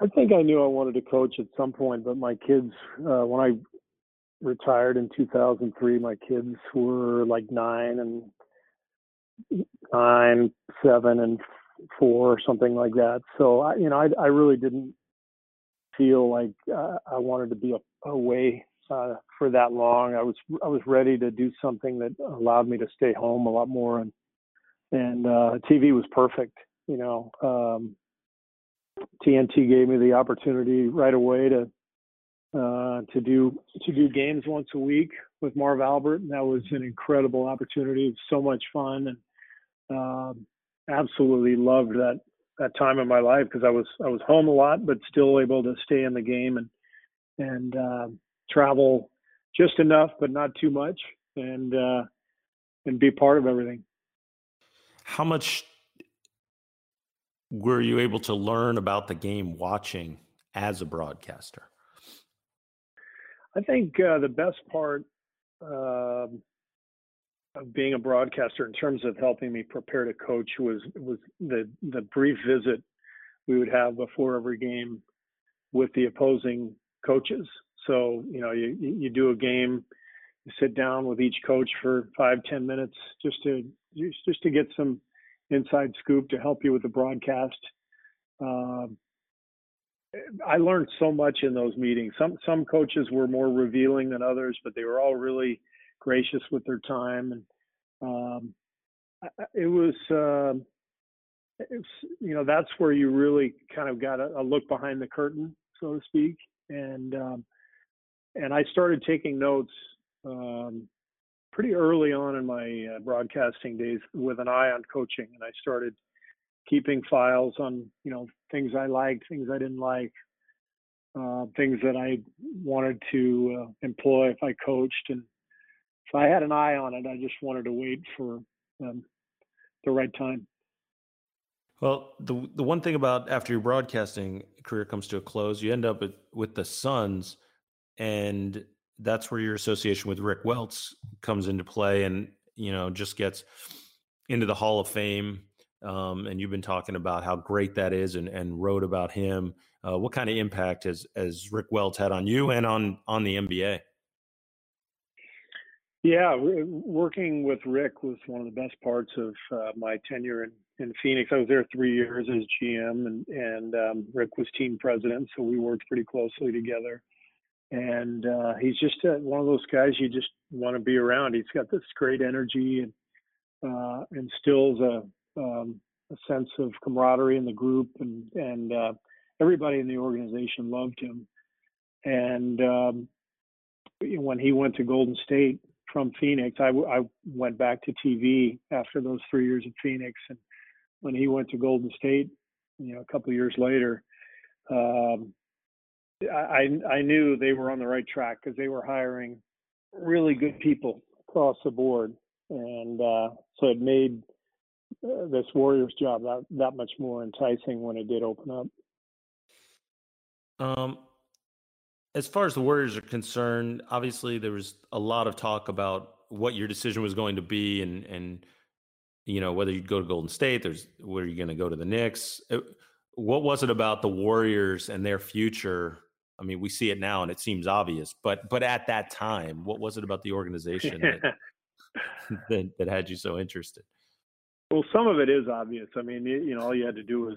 I think I knew I wanted to coach at some point, but my kids, uh, when I retired in 2003, my kids were like nine and nine, seven, and four, or something like that. So I, you know, I, I really didn't feel like uh, I wanted to be away uh, for that long. I was I was ready to do something that allowed me to stay home a lot more, and and uh, TV was perfect. You know, um, TNT gave me the opportunity right away to uh, to do to do games once a week with Marv Albert, and that was an incredible opportunity. It was so much fun, and um, absolutely loved that that time in my life because I was I was home a lot, but still able to stay in the game and and uh, travel just enough, but not too much, and uh, and be part of everything. How much were you able to learn about the game watching as a broadcaster? I think uh, the best part uh, of being a broadcaster in terms of helping me prepare to coach was was the the brief visit we would have before every game with the opposing coaches. So you know you you do a game, you sit down with each coach for five ten minutes just to just to get some inside scoop to help you with the broadcast. Uh, I learned so much in those meetings. Some some coaches were more revealing than others, but they were all really gracious with their time, and um, it was uh, it's you know that's where you really kind of got a, a look behind the curtain, so to speak, and um, and I started taking notes um, pretty early on in my uh, broadcasting days with an eye on coaching, and I started keeping files on you know things I liked, things I didn't like, uh, things that I wanted to uh, employ if I coached, and if I had an eye on it, I just wanted to wait for um, the right time. Well, the the one thing about after your broadcasting career comes to a close, you end up with, with the Suns, and that's where your association with Rick Welts comes into play and you know just gets into the Hall of Fame. Um, and you've been talking about how great that is and, and wrote about him. Uh, what kind of impact has, has Rick Welts had on you and on on the NBA? Yeah, working with Rick was one of the best parts of uh, my tenure in, in Phoenix. I was there three years as GM, and and um, Rick was team president, so we worked pretty closely together and uh, he's just uh, one of those guys you just want to be around. He's got this great energy and uh, instills a, um, a sense of camaraderie in the group, and and uh, everybody in the organization loved him. And um, when he went to Golden State from Phoenix, I, I went back to TV after those three years at Phoenix, and when he went to Golden State, you know, a couple years later. Um, I I knew they were on the right track because they were hiring really good people across the board, and uh, so it made uh, this Warriors job that that much more enticing when it did open up. Um, as far as the Warriors are concerned, obviously there was a lot of talk about what your decision was going to be, and and you know whether you'd go to Golden State. There's where you're going to go to the Knicks. It, what was it about the Warriors and their future I mean, we see it now and it seems obvious, but but at that time, what was it about the organization that, that, that had you so interested? Well, some of it is obvious. I mean, you, know, all you had to do was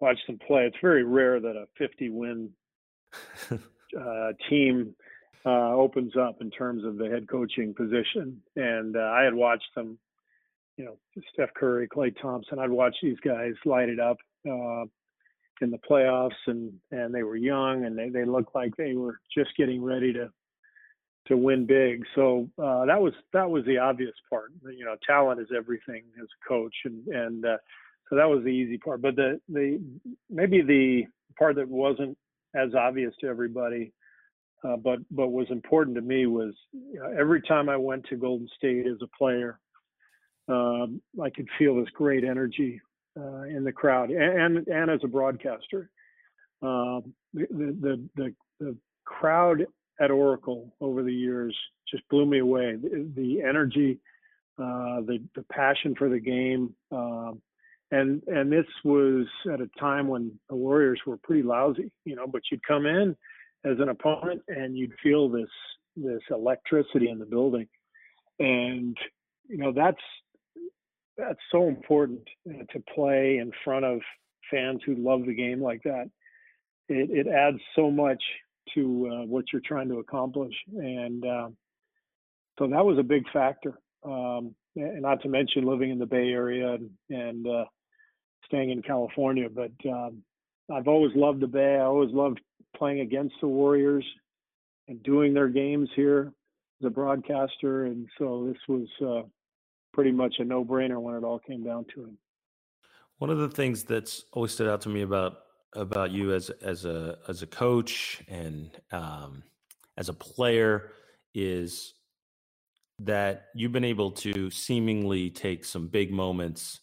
watch them play. It's very rare that a 50 win uh, team uh, opens up in terms of the head coaching position. And uh, I had watched them, you know, Steph Curry, Klay Thompson. I'd watch these guys light it up. In the playoffs and and they were young and they, they looked like they were just getting ready to to win big. So uh, that was that was the obvious part. You know talent is everything as a coach and and uh, so that was the easy part. But the the maybe the part that wasn't as obvious to everybody uh, but but was important to me was you know, every time I went to Golden State as a player um, I could feel this great energy uh, in the crowd and, and, as a broadcaster. Um, the, the, the the crowd at Oracle over the years just blew me away. The, the energy, uh, the the passion for the game, um, and and this was at a time when the Warriors were pretty lousy, you know. But you'd come in as an opponent and you'd feel this this electricity in the building, and you know that's that's so important uh, to play in front of fans who love the game like that. It, it adds so much to uh, what you're trying to accomplish, and uh, so that was a big factor. Um, and not to mention living in the Bay Area and, and uh, staying in California. But um, I've always loved the Bay. I always loved playing against the Warriors and doing their games here as a broadcaster. And so this was uh, pretty much a no-brainer when it all came down to it. One of the things that's always stood out to me about about you as as a as a coach and um, as a player is that you've been able to seemingly take some big moments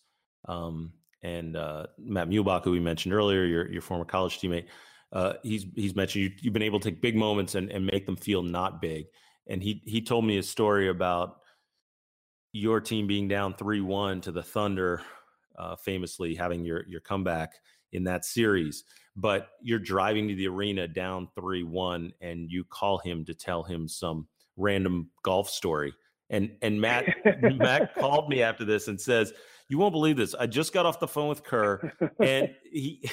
um, and uh, Matt Muehlebach, who we mentioned earlier, your your former college teammate, uh, he's he's mentioned you, you've been able to take big moments and, and make them feel not big. And he he told me a story about your team being down three one to the Thunder, uh, famously having your your comeback in that series. But you're driving to the arena down three one, and you call him to tell him some random golf story. And and Matt Matt called me after this and says you won't believe this. I just got off the phone with Kerr, and he,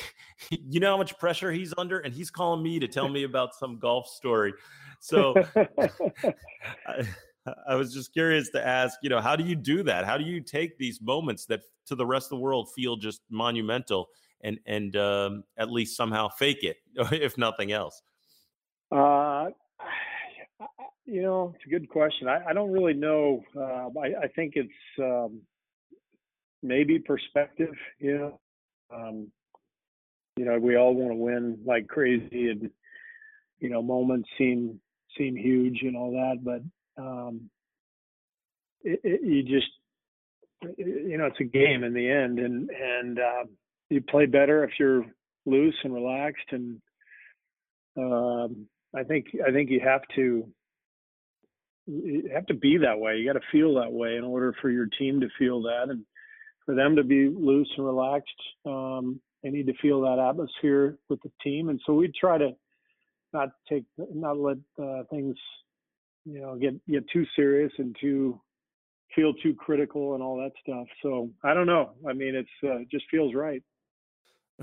you know how much pressure he's under, and he's calling me to tell me about some golf story. So I, was just curious to ask, you know, how do you do that? How do you take these moments that to the rest of the world feel just monumental and and um, at least somehow fake it, if nothing else? Uh, you know, it's a good question. I, I don't really know. Uh, I, I, think it's um, maybe perspective. You know, um, you know, we all want to win like crazy, and you know, moments seem seem huge and all that, but um, it, it, you just you know it's a game in the end, and and uh, you play better if you're loose and relaxed, and um, I think I think you have to you have to be that way. You got to feel that way in order for your team to feel that, and for them to be loose and relaxed, um, they need to feel that atmosphere with the team. And so we try to not take, not let uh, things, you know, get get too serious and too feel too critical and all that stuff. So I don't know. I mean, it's uh, just feels right.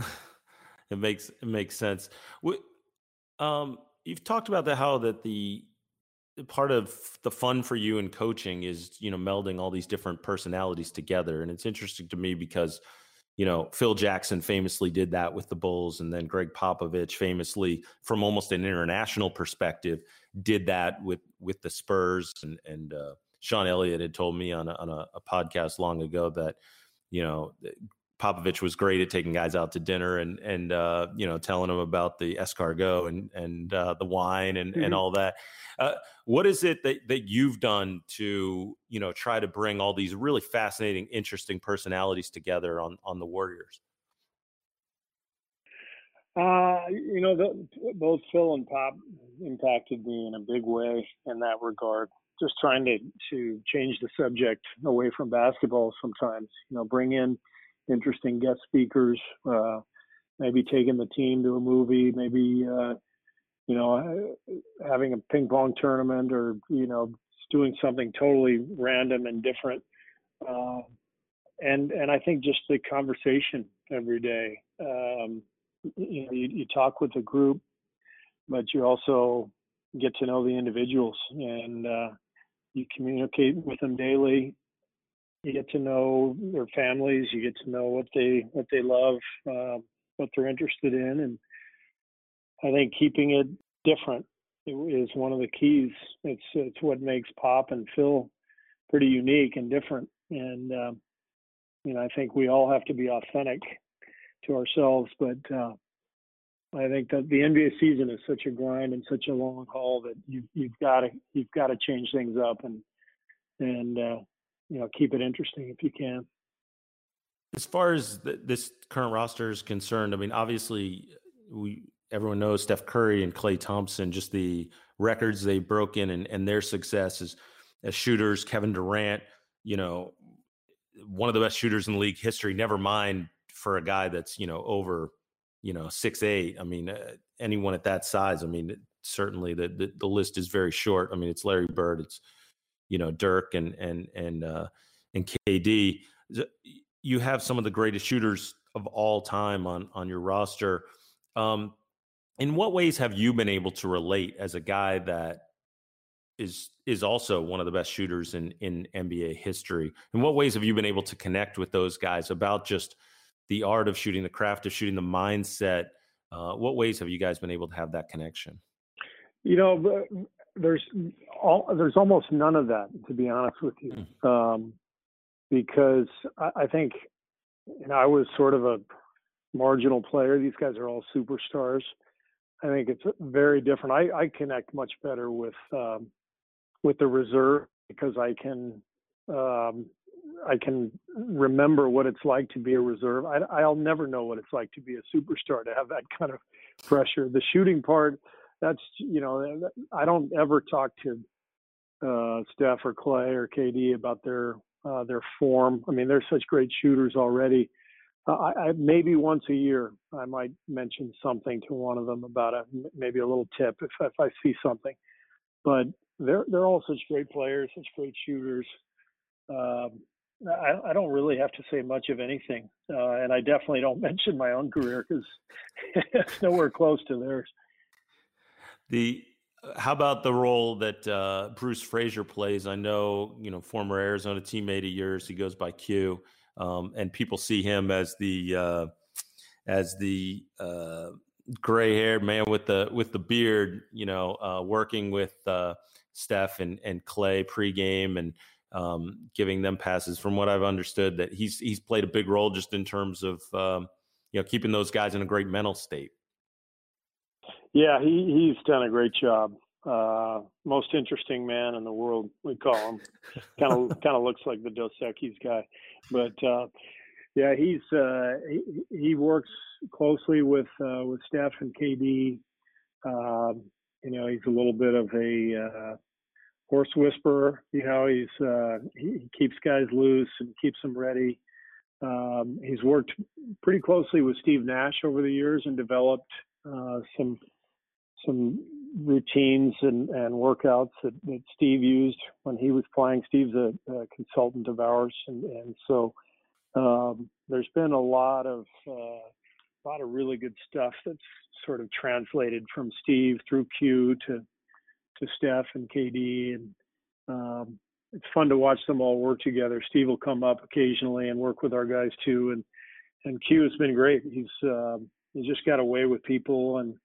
it makes it makes sense. We, um, you've talked about the how that the part of the fun for you in coaching is you know melding all these different personalities together and it's interesting to me because you know phil jackson famously did that with the bulls and then gregg popovich famously from almost an international perspective did that with with the spurs. And and uh, sean elliott had told me on a, on a, a podcast long ago that you know Popovich was great at taking guys out to dinner and and uh, you know telling them about the escargot and and uh, the wine and mm-hmm. and all that. Uh, what is it that that you've done to you know try to bring all these really fascinating, interesting personalities together on on the Warriors? Uh, you know, the, both Phil and Pop impacted me in a big way in that regard. Just trying to to change the subject away from basketball sometimes. You know, bring in interesting guest speakers, uh, maybe taking the team to a movie, maybe uh, you know having a ping pong tournament, or you know doing something totally random and different. Uh, and and I think just the conversation every day. Um, you know, you, you talk with the group, but you also get to know the individuals and uh, you communicate with them daily you get to know their families you get to know what they what they love uh, what they're interested in and i think keeping it different is one of the keys. It's it's what makes pop and phil pretty unique and different and uh, you know i think we all have to be authentic to ourselves but uh, I think that the NBA season is such a grind and such a long haul that you, you've got to you've got to change things up and and uh, you know keep it interesting if you can. As far as this current roster is concerned, I mean, obviously, we everyone knows Steph Curry and Klay Thompson, just the records they broke in and, and their success as, as shooters. Kevin Durant, you know, one of the best shooters in the league history. Never mind for a guy that's you know over, you know, six eight. I mean, uh, anyone at that size. I mean, certainly the, the, the list is very short. I mean, it's Larry Bird, it's you know Dirk and and and uh, and KD. You have some of the greatest shooters of all time on on your roster. Um, in what ways have you been able to relate as a guy that is is also one of the best shooters in in NBA history? In what ways have you been able to connect with those guys about just the art of shooting, the craft of shooting, the mindset? Uh, what ways have you guys been able to have that connection? You know, there's all, there's almost none of that, to be honest with you, mm. um, because I, I think you know, I was sort of a marginal player. These guys are all superstars. I think it's very different. I, I connect much better with um, with the reserve because I can um, I can remember what it's like to be a reserve. I, I'll never know what it's like to be a superstar to have that kind of pressure. The shooting part, that's you know, I don't ever talk to uh, Steph or Klay or KD about their uh, their form. I mean, they're such great shooters already. Uh, I, I, maybe once a year I might mention something to one of them about a maybe a little tip if if I see something. But they're they're all such great players, such great shooters. Um, I, I don't really have to say much of anything, uh, and I definitely don't mention my own career because it's nowhere close to theirs. The how about the role that uh, Bruce Fraser plays? I know you know former Arizona teammate of yours. He goes by Q um, and people see him as the uh, as the uh, gray haired man with the with the beard, you know, uh, working with uh, Steph and and Klay pregame and um, giving them passes. From what I've understood, that he's he's played a big role just in terms of um, you know keeping those guys in a great mental state. Yeah, he he's done a great job. Uh, most interesting man in the world, we call him. kind of kind of looks like the Dos Equis guy, but uh, yeah, he's uh, he, he works closely with uh, with Steph and KD. Um, you know, he's a little bit of a uh, horse whisperer. You know, he's uh, he, he keeps guys loose and keeps them ready. Um, he's worked pretty closely with Steve Nash over the years and developed uh, some some routines and, and workouts that, that, Steve used when he was playing. Steve's a, a consultant of ours, and, and so um, there's been a lot of uh, a lot of really good stuff that's sort of translated from Steve through Q to to Steph and KD, and um, it's fun to watch them all work together. Steve will come up occasionally and work with our guys too, and and Q has been great. He's uh, he's just got away with people and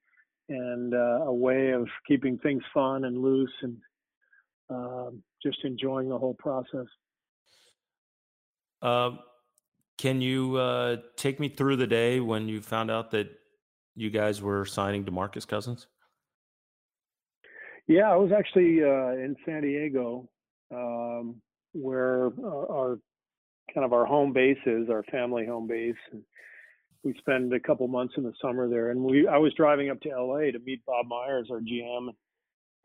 and uh, a way of keeping things fun and loose and um, just enjoying the whole process. Um, can you uh, take me through the day when you found out that you guys were signing DeMarcus Cousins? Yeah, I was actually uh, in San Diego, um, where our, our, kind of our home base is, our family home base. And we spend a couple months in the summer there. And we, I was driving up to LA to meet Bob Myers, our GM.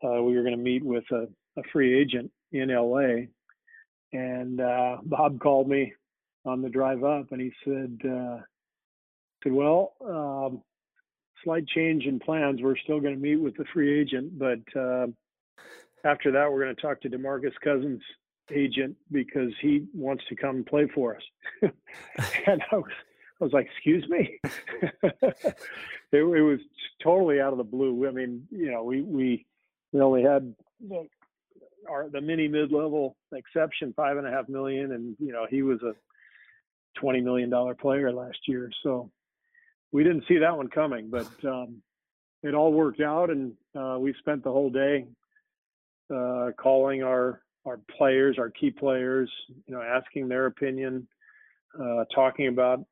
Uh, we were going to meet with a, a, free agent in LA, and uh, Bob called me on the drive up, and he said, uh, "said Well, um, slight change in plans. We're still going to meet with the free agent, but uh, after that, we're going to talk to Demarcus Cousins." agent because he wants to come play for us and I was I was like, excuse me. it, it, was totally out of the blue. I mean, you know, we we we only had the, our the mini mid level exception five and a half million, and you know he was a twenty million dollar player last year, so we didn't see that one coming. But um, it all worked out, and uh, we spent the whole day uh, calling our our players, our key players, you know, asking their opinion, uh, talking about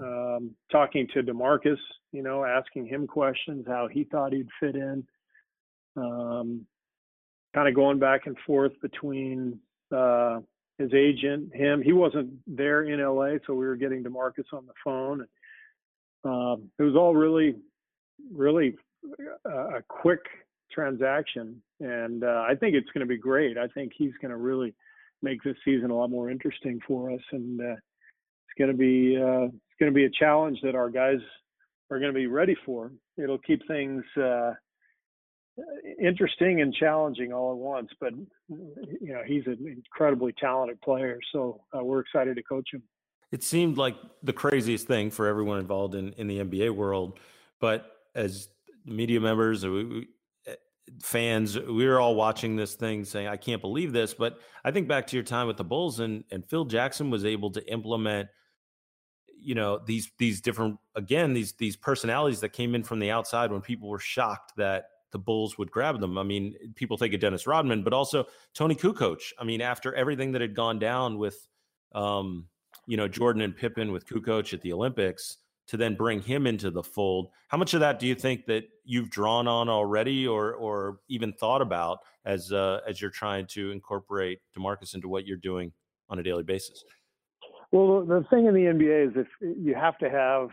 um, talking to Demarcus, you know, asking him questions, how he thought he'd fit in, um, kind of going back and forth between uh, his agent, him. He wasn't there in LA, so we were getting Demarcus on the phone. Um, it was all really, really a, a quick transaction, and uh, I think it's going to be great. I think he's going to really make this season a lot more interesting for us, and uh, it's going to be uh, going to be a challenge that our guys are going to be ready for. It'll keep things uh, interesting and challenging all at once. But you know, he's an incredibly talented player, so uh, we're excited to coach him. It seemed like the craziest thing for everyone involved in in the NBA world, but as media members, we, we, eh, fans, we were all watching this thing saying, I can't believe this. But I think back to your time with the Bulls and, and Phil Jackson was able to implement, you know, these, these different, again, these, these personalities that came in from the outside when people were shocked that the Bulls would grab them. I mean, people think of Dennis Rodman, but also Toni Kukoc. I mean, after everything that had gone down with, um, you know, Jordan and Pippen with Kukoc at the Olympics, to then bring him into the fold. How much of that do you think that you've drawn on already, or or even thought about as uh, as you're trying to incorporate Demarcus into what you're doing on a daily basis? Well, the thing in the NBA is if you have to have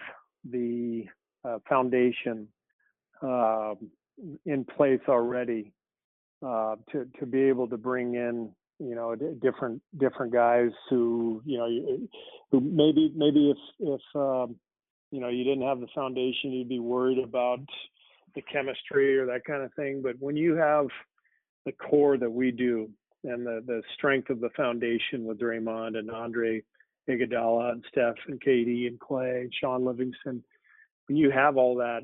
the uh, foundation uh, in place already uh, to to be able to bring in you know different different guys who you know who maybe maybe if if um, you know you didn't have the foundation you'd be worried about the chemistry or that kind of thing. But when you have the core that we do and the the strength of the foundation with Draymond and Andre Iguodala and Steph and KD and Klay and Shaun Livingston when you have all that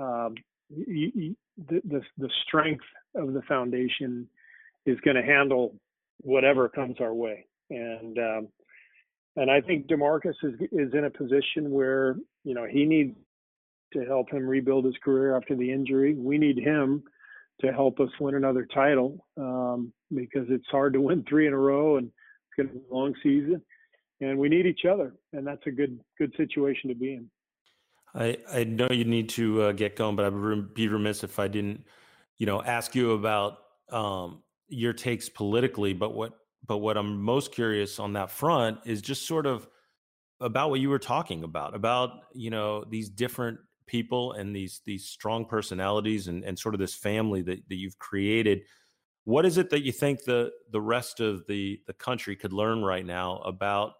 um, you, you, the, the the strength of the foundation is going to handle whatever comes our way and um, and I think Demarcus is is in a position where you know he needs to help him rebuild his career after the injury. We need him to help us win another title um, because it's hard to win three in a row and it's going to be a long season. And we need each other, and that's a good good situation to be in. I, I know you need to uh, get going, but I would be remiss if I didn't, you know, ask you about um, your takes politically. But what but what I'm most curious on that front is just sort of about what you were talking about, about, you know, these different people and these these strong personalities and, and sort of this family that, that you've created. What is it that you think the the rest of the the country could learn right now about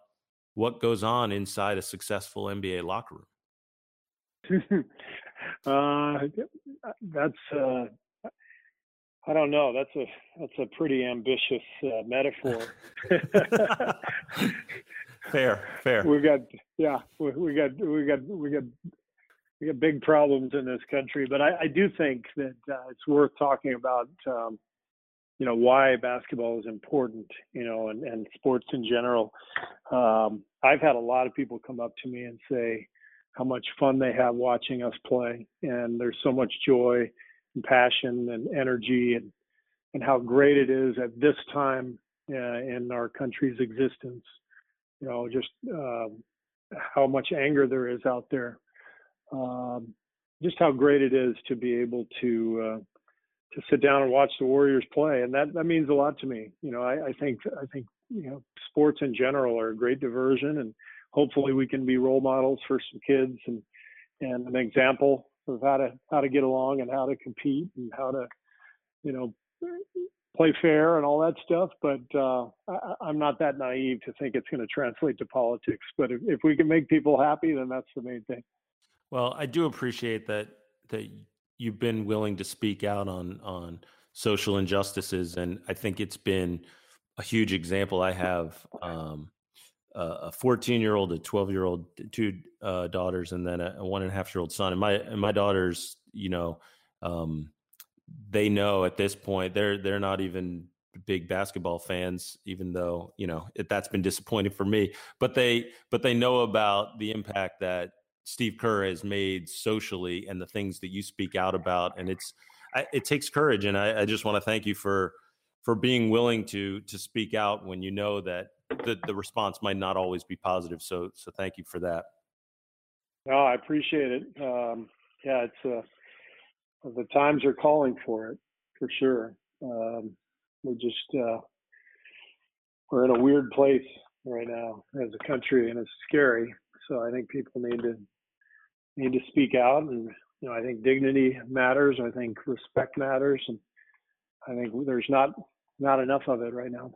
what goes on inside a successful NBA locker room? uh, that's uh, I don't know. That's a that's a pretty ambitious uh, metaphor. fair, fair. We got yeah, we, we, got we got we got we got big problems in this country, but I, I do think that uh, it's worth talking about. Um, you know why basketball is important. You know, and and sports in general. Um, I've had a lot of people come up to me and say how much fun they have watching us play, and there's so much joy and passion and energy and and how great it is at this time uh, in our country's existence. You know, just um, how much anger there is out there. Um, just how great it is to be able to uh, to sit down and watch the Warriors play, and that that means a lot to me. You know, I, I think I think you know sports in general are a great diversion, and hopefully we can be role models for some kids and and an example of how to how to get along and how to compete and how to you know play fair and all that stuff. But uh, I, am not that naive to think it's going to translate to politics. But if, if we can make people happy then that's the main thing. Well i do appreciate that that you've been willing to speak out on on social injustices and i think it's been a huge example i have um, a 14 year old, a 12 year old, two uh, daughters, and then a, a, one and a half year old son. And my and my daughters, you know, um, they know at this point they're they're not even big basketball fans, even though you know it, that's been disappointing for me. But they but they know about the impact that Steve Kerr has made socially and the things that you speak out about, and it's I, it takes courage. And I, I just want to thank you for for being willing to to speak out when you know that the the response might not always be positive. So so thank you for that. No, I appreciate it. Um, yeah, it's uh, the times are calling for it for sure. Um, we're just uh, we're in a weird place right now as a country, and it's scary. So I think people need to need to speak out and you know, I think dignity matters. I think respect matters, and I think there's not not enough of it right now.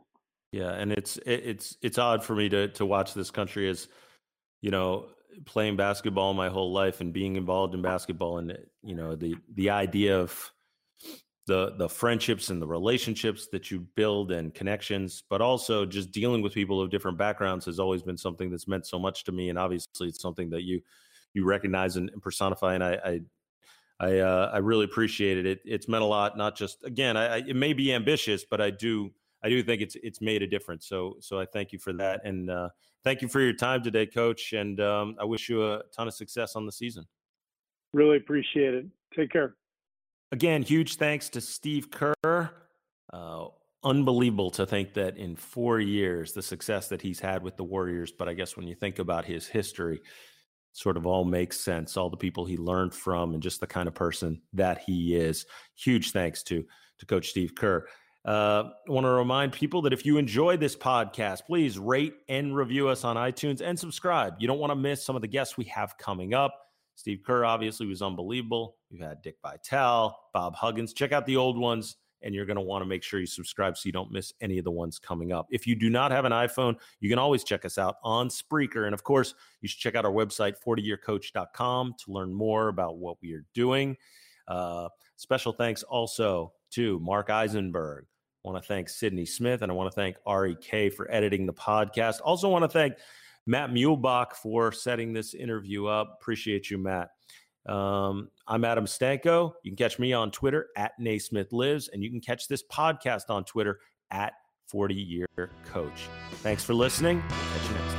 Yeah, and it's it's it's odd for me to to watch this country as you know playing basketball my whole life and being involved in basketball and you know the the idea of the the friendships and the relationships that you build and connections but also just dealing with people of different backgrounds has always been something that's meant so much to me and obviously it's something that you you recognize and, and personify and i i I, uh, I really appreciate it. it. It's meant a lot. Not just again, I, I, it may be ambitious, but I do I do think it's it's made a difference. So so I thank you for that, and uh, thank you for your time today, Coach. And um, I wish you a ton of success on the season. Really appreciate it. Take care. Again, huge thanks to Steve Kerr. Uh, unbelievable to think that in four years, the success that he's had with the Warriors. But I guess when you think about his history, sort of all makes sense. All the people he learned from, and just the kind of person that he is. Huge thanks to to Coach Steve Kerr. Uh, I want to remind people that if you enjoy this podcast, please rate and review us on iTunes and subscribe. You don't want to miss some of the guests we have coming up. Steve Kerr obviously was unbelievable. We've had Dick Vitale, Bob Huggins. Check out the old ones, and you're going to want to make sure you subscribe so you don't miss any of the ones coming up. If you do not have an iPhone, you can always check us out on Spreaker. And of course, you should check out our website, 40yearcoach.com, to learn more about what we are doing. Uh, special thanks also to Mark Eisenberg. I want to thank Sydney Smith and I want to thank REK for editing the podcast. Also, want to thank Matt Muehlebach for setting this interview up. Appreciate you, Matt. Um, I'm Adam Stanko. You can catch me on Twitter at Naismith Lives, and you can catch this podcast on Twitter at 40 Year Coach. Thanks for listening. Catch you next time.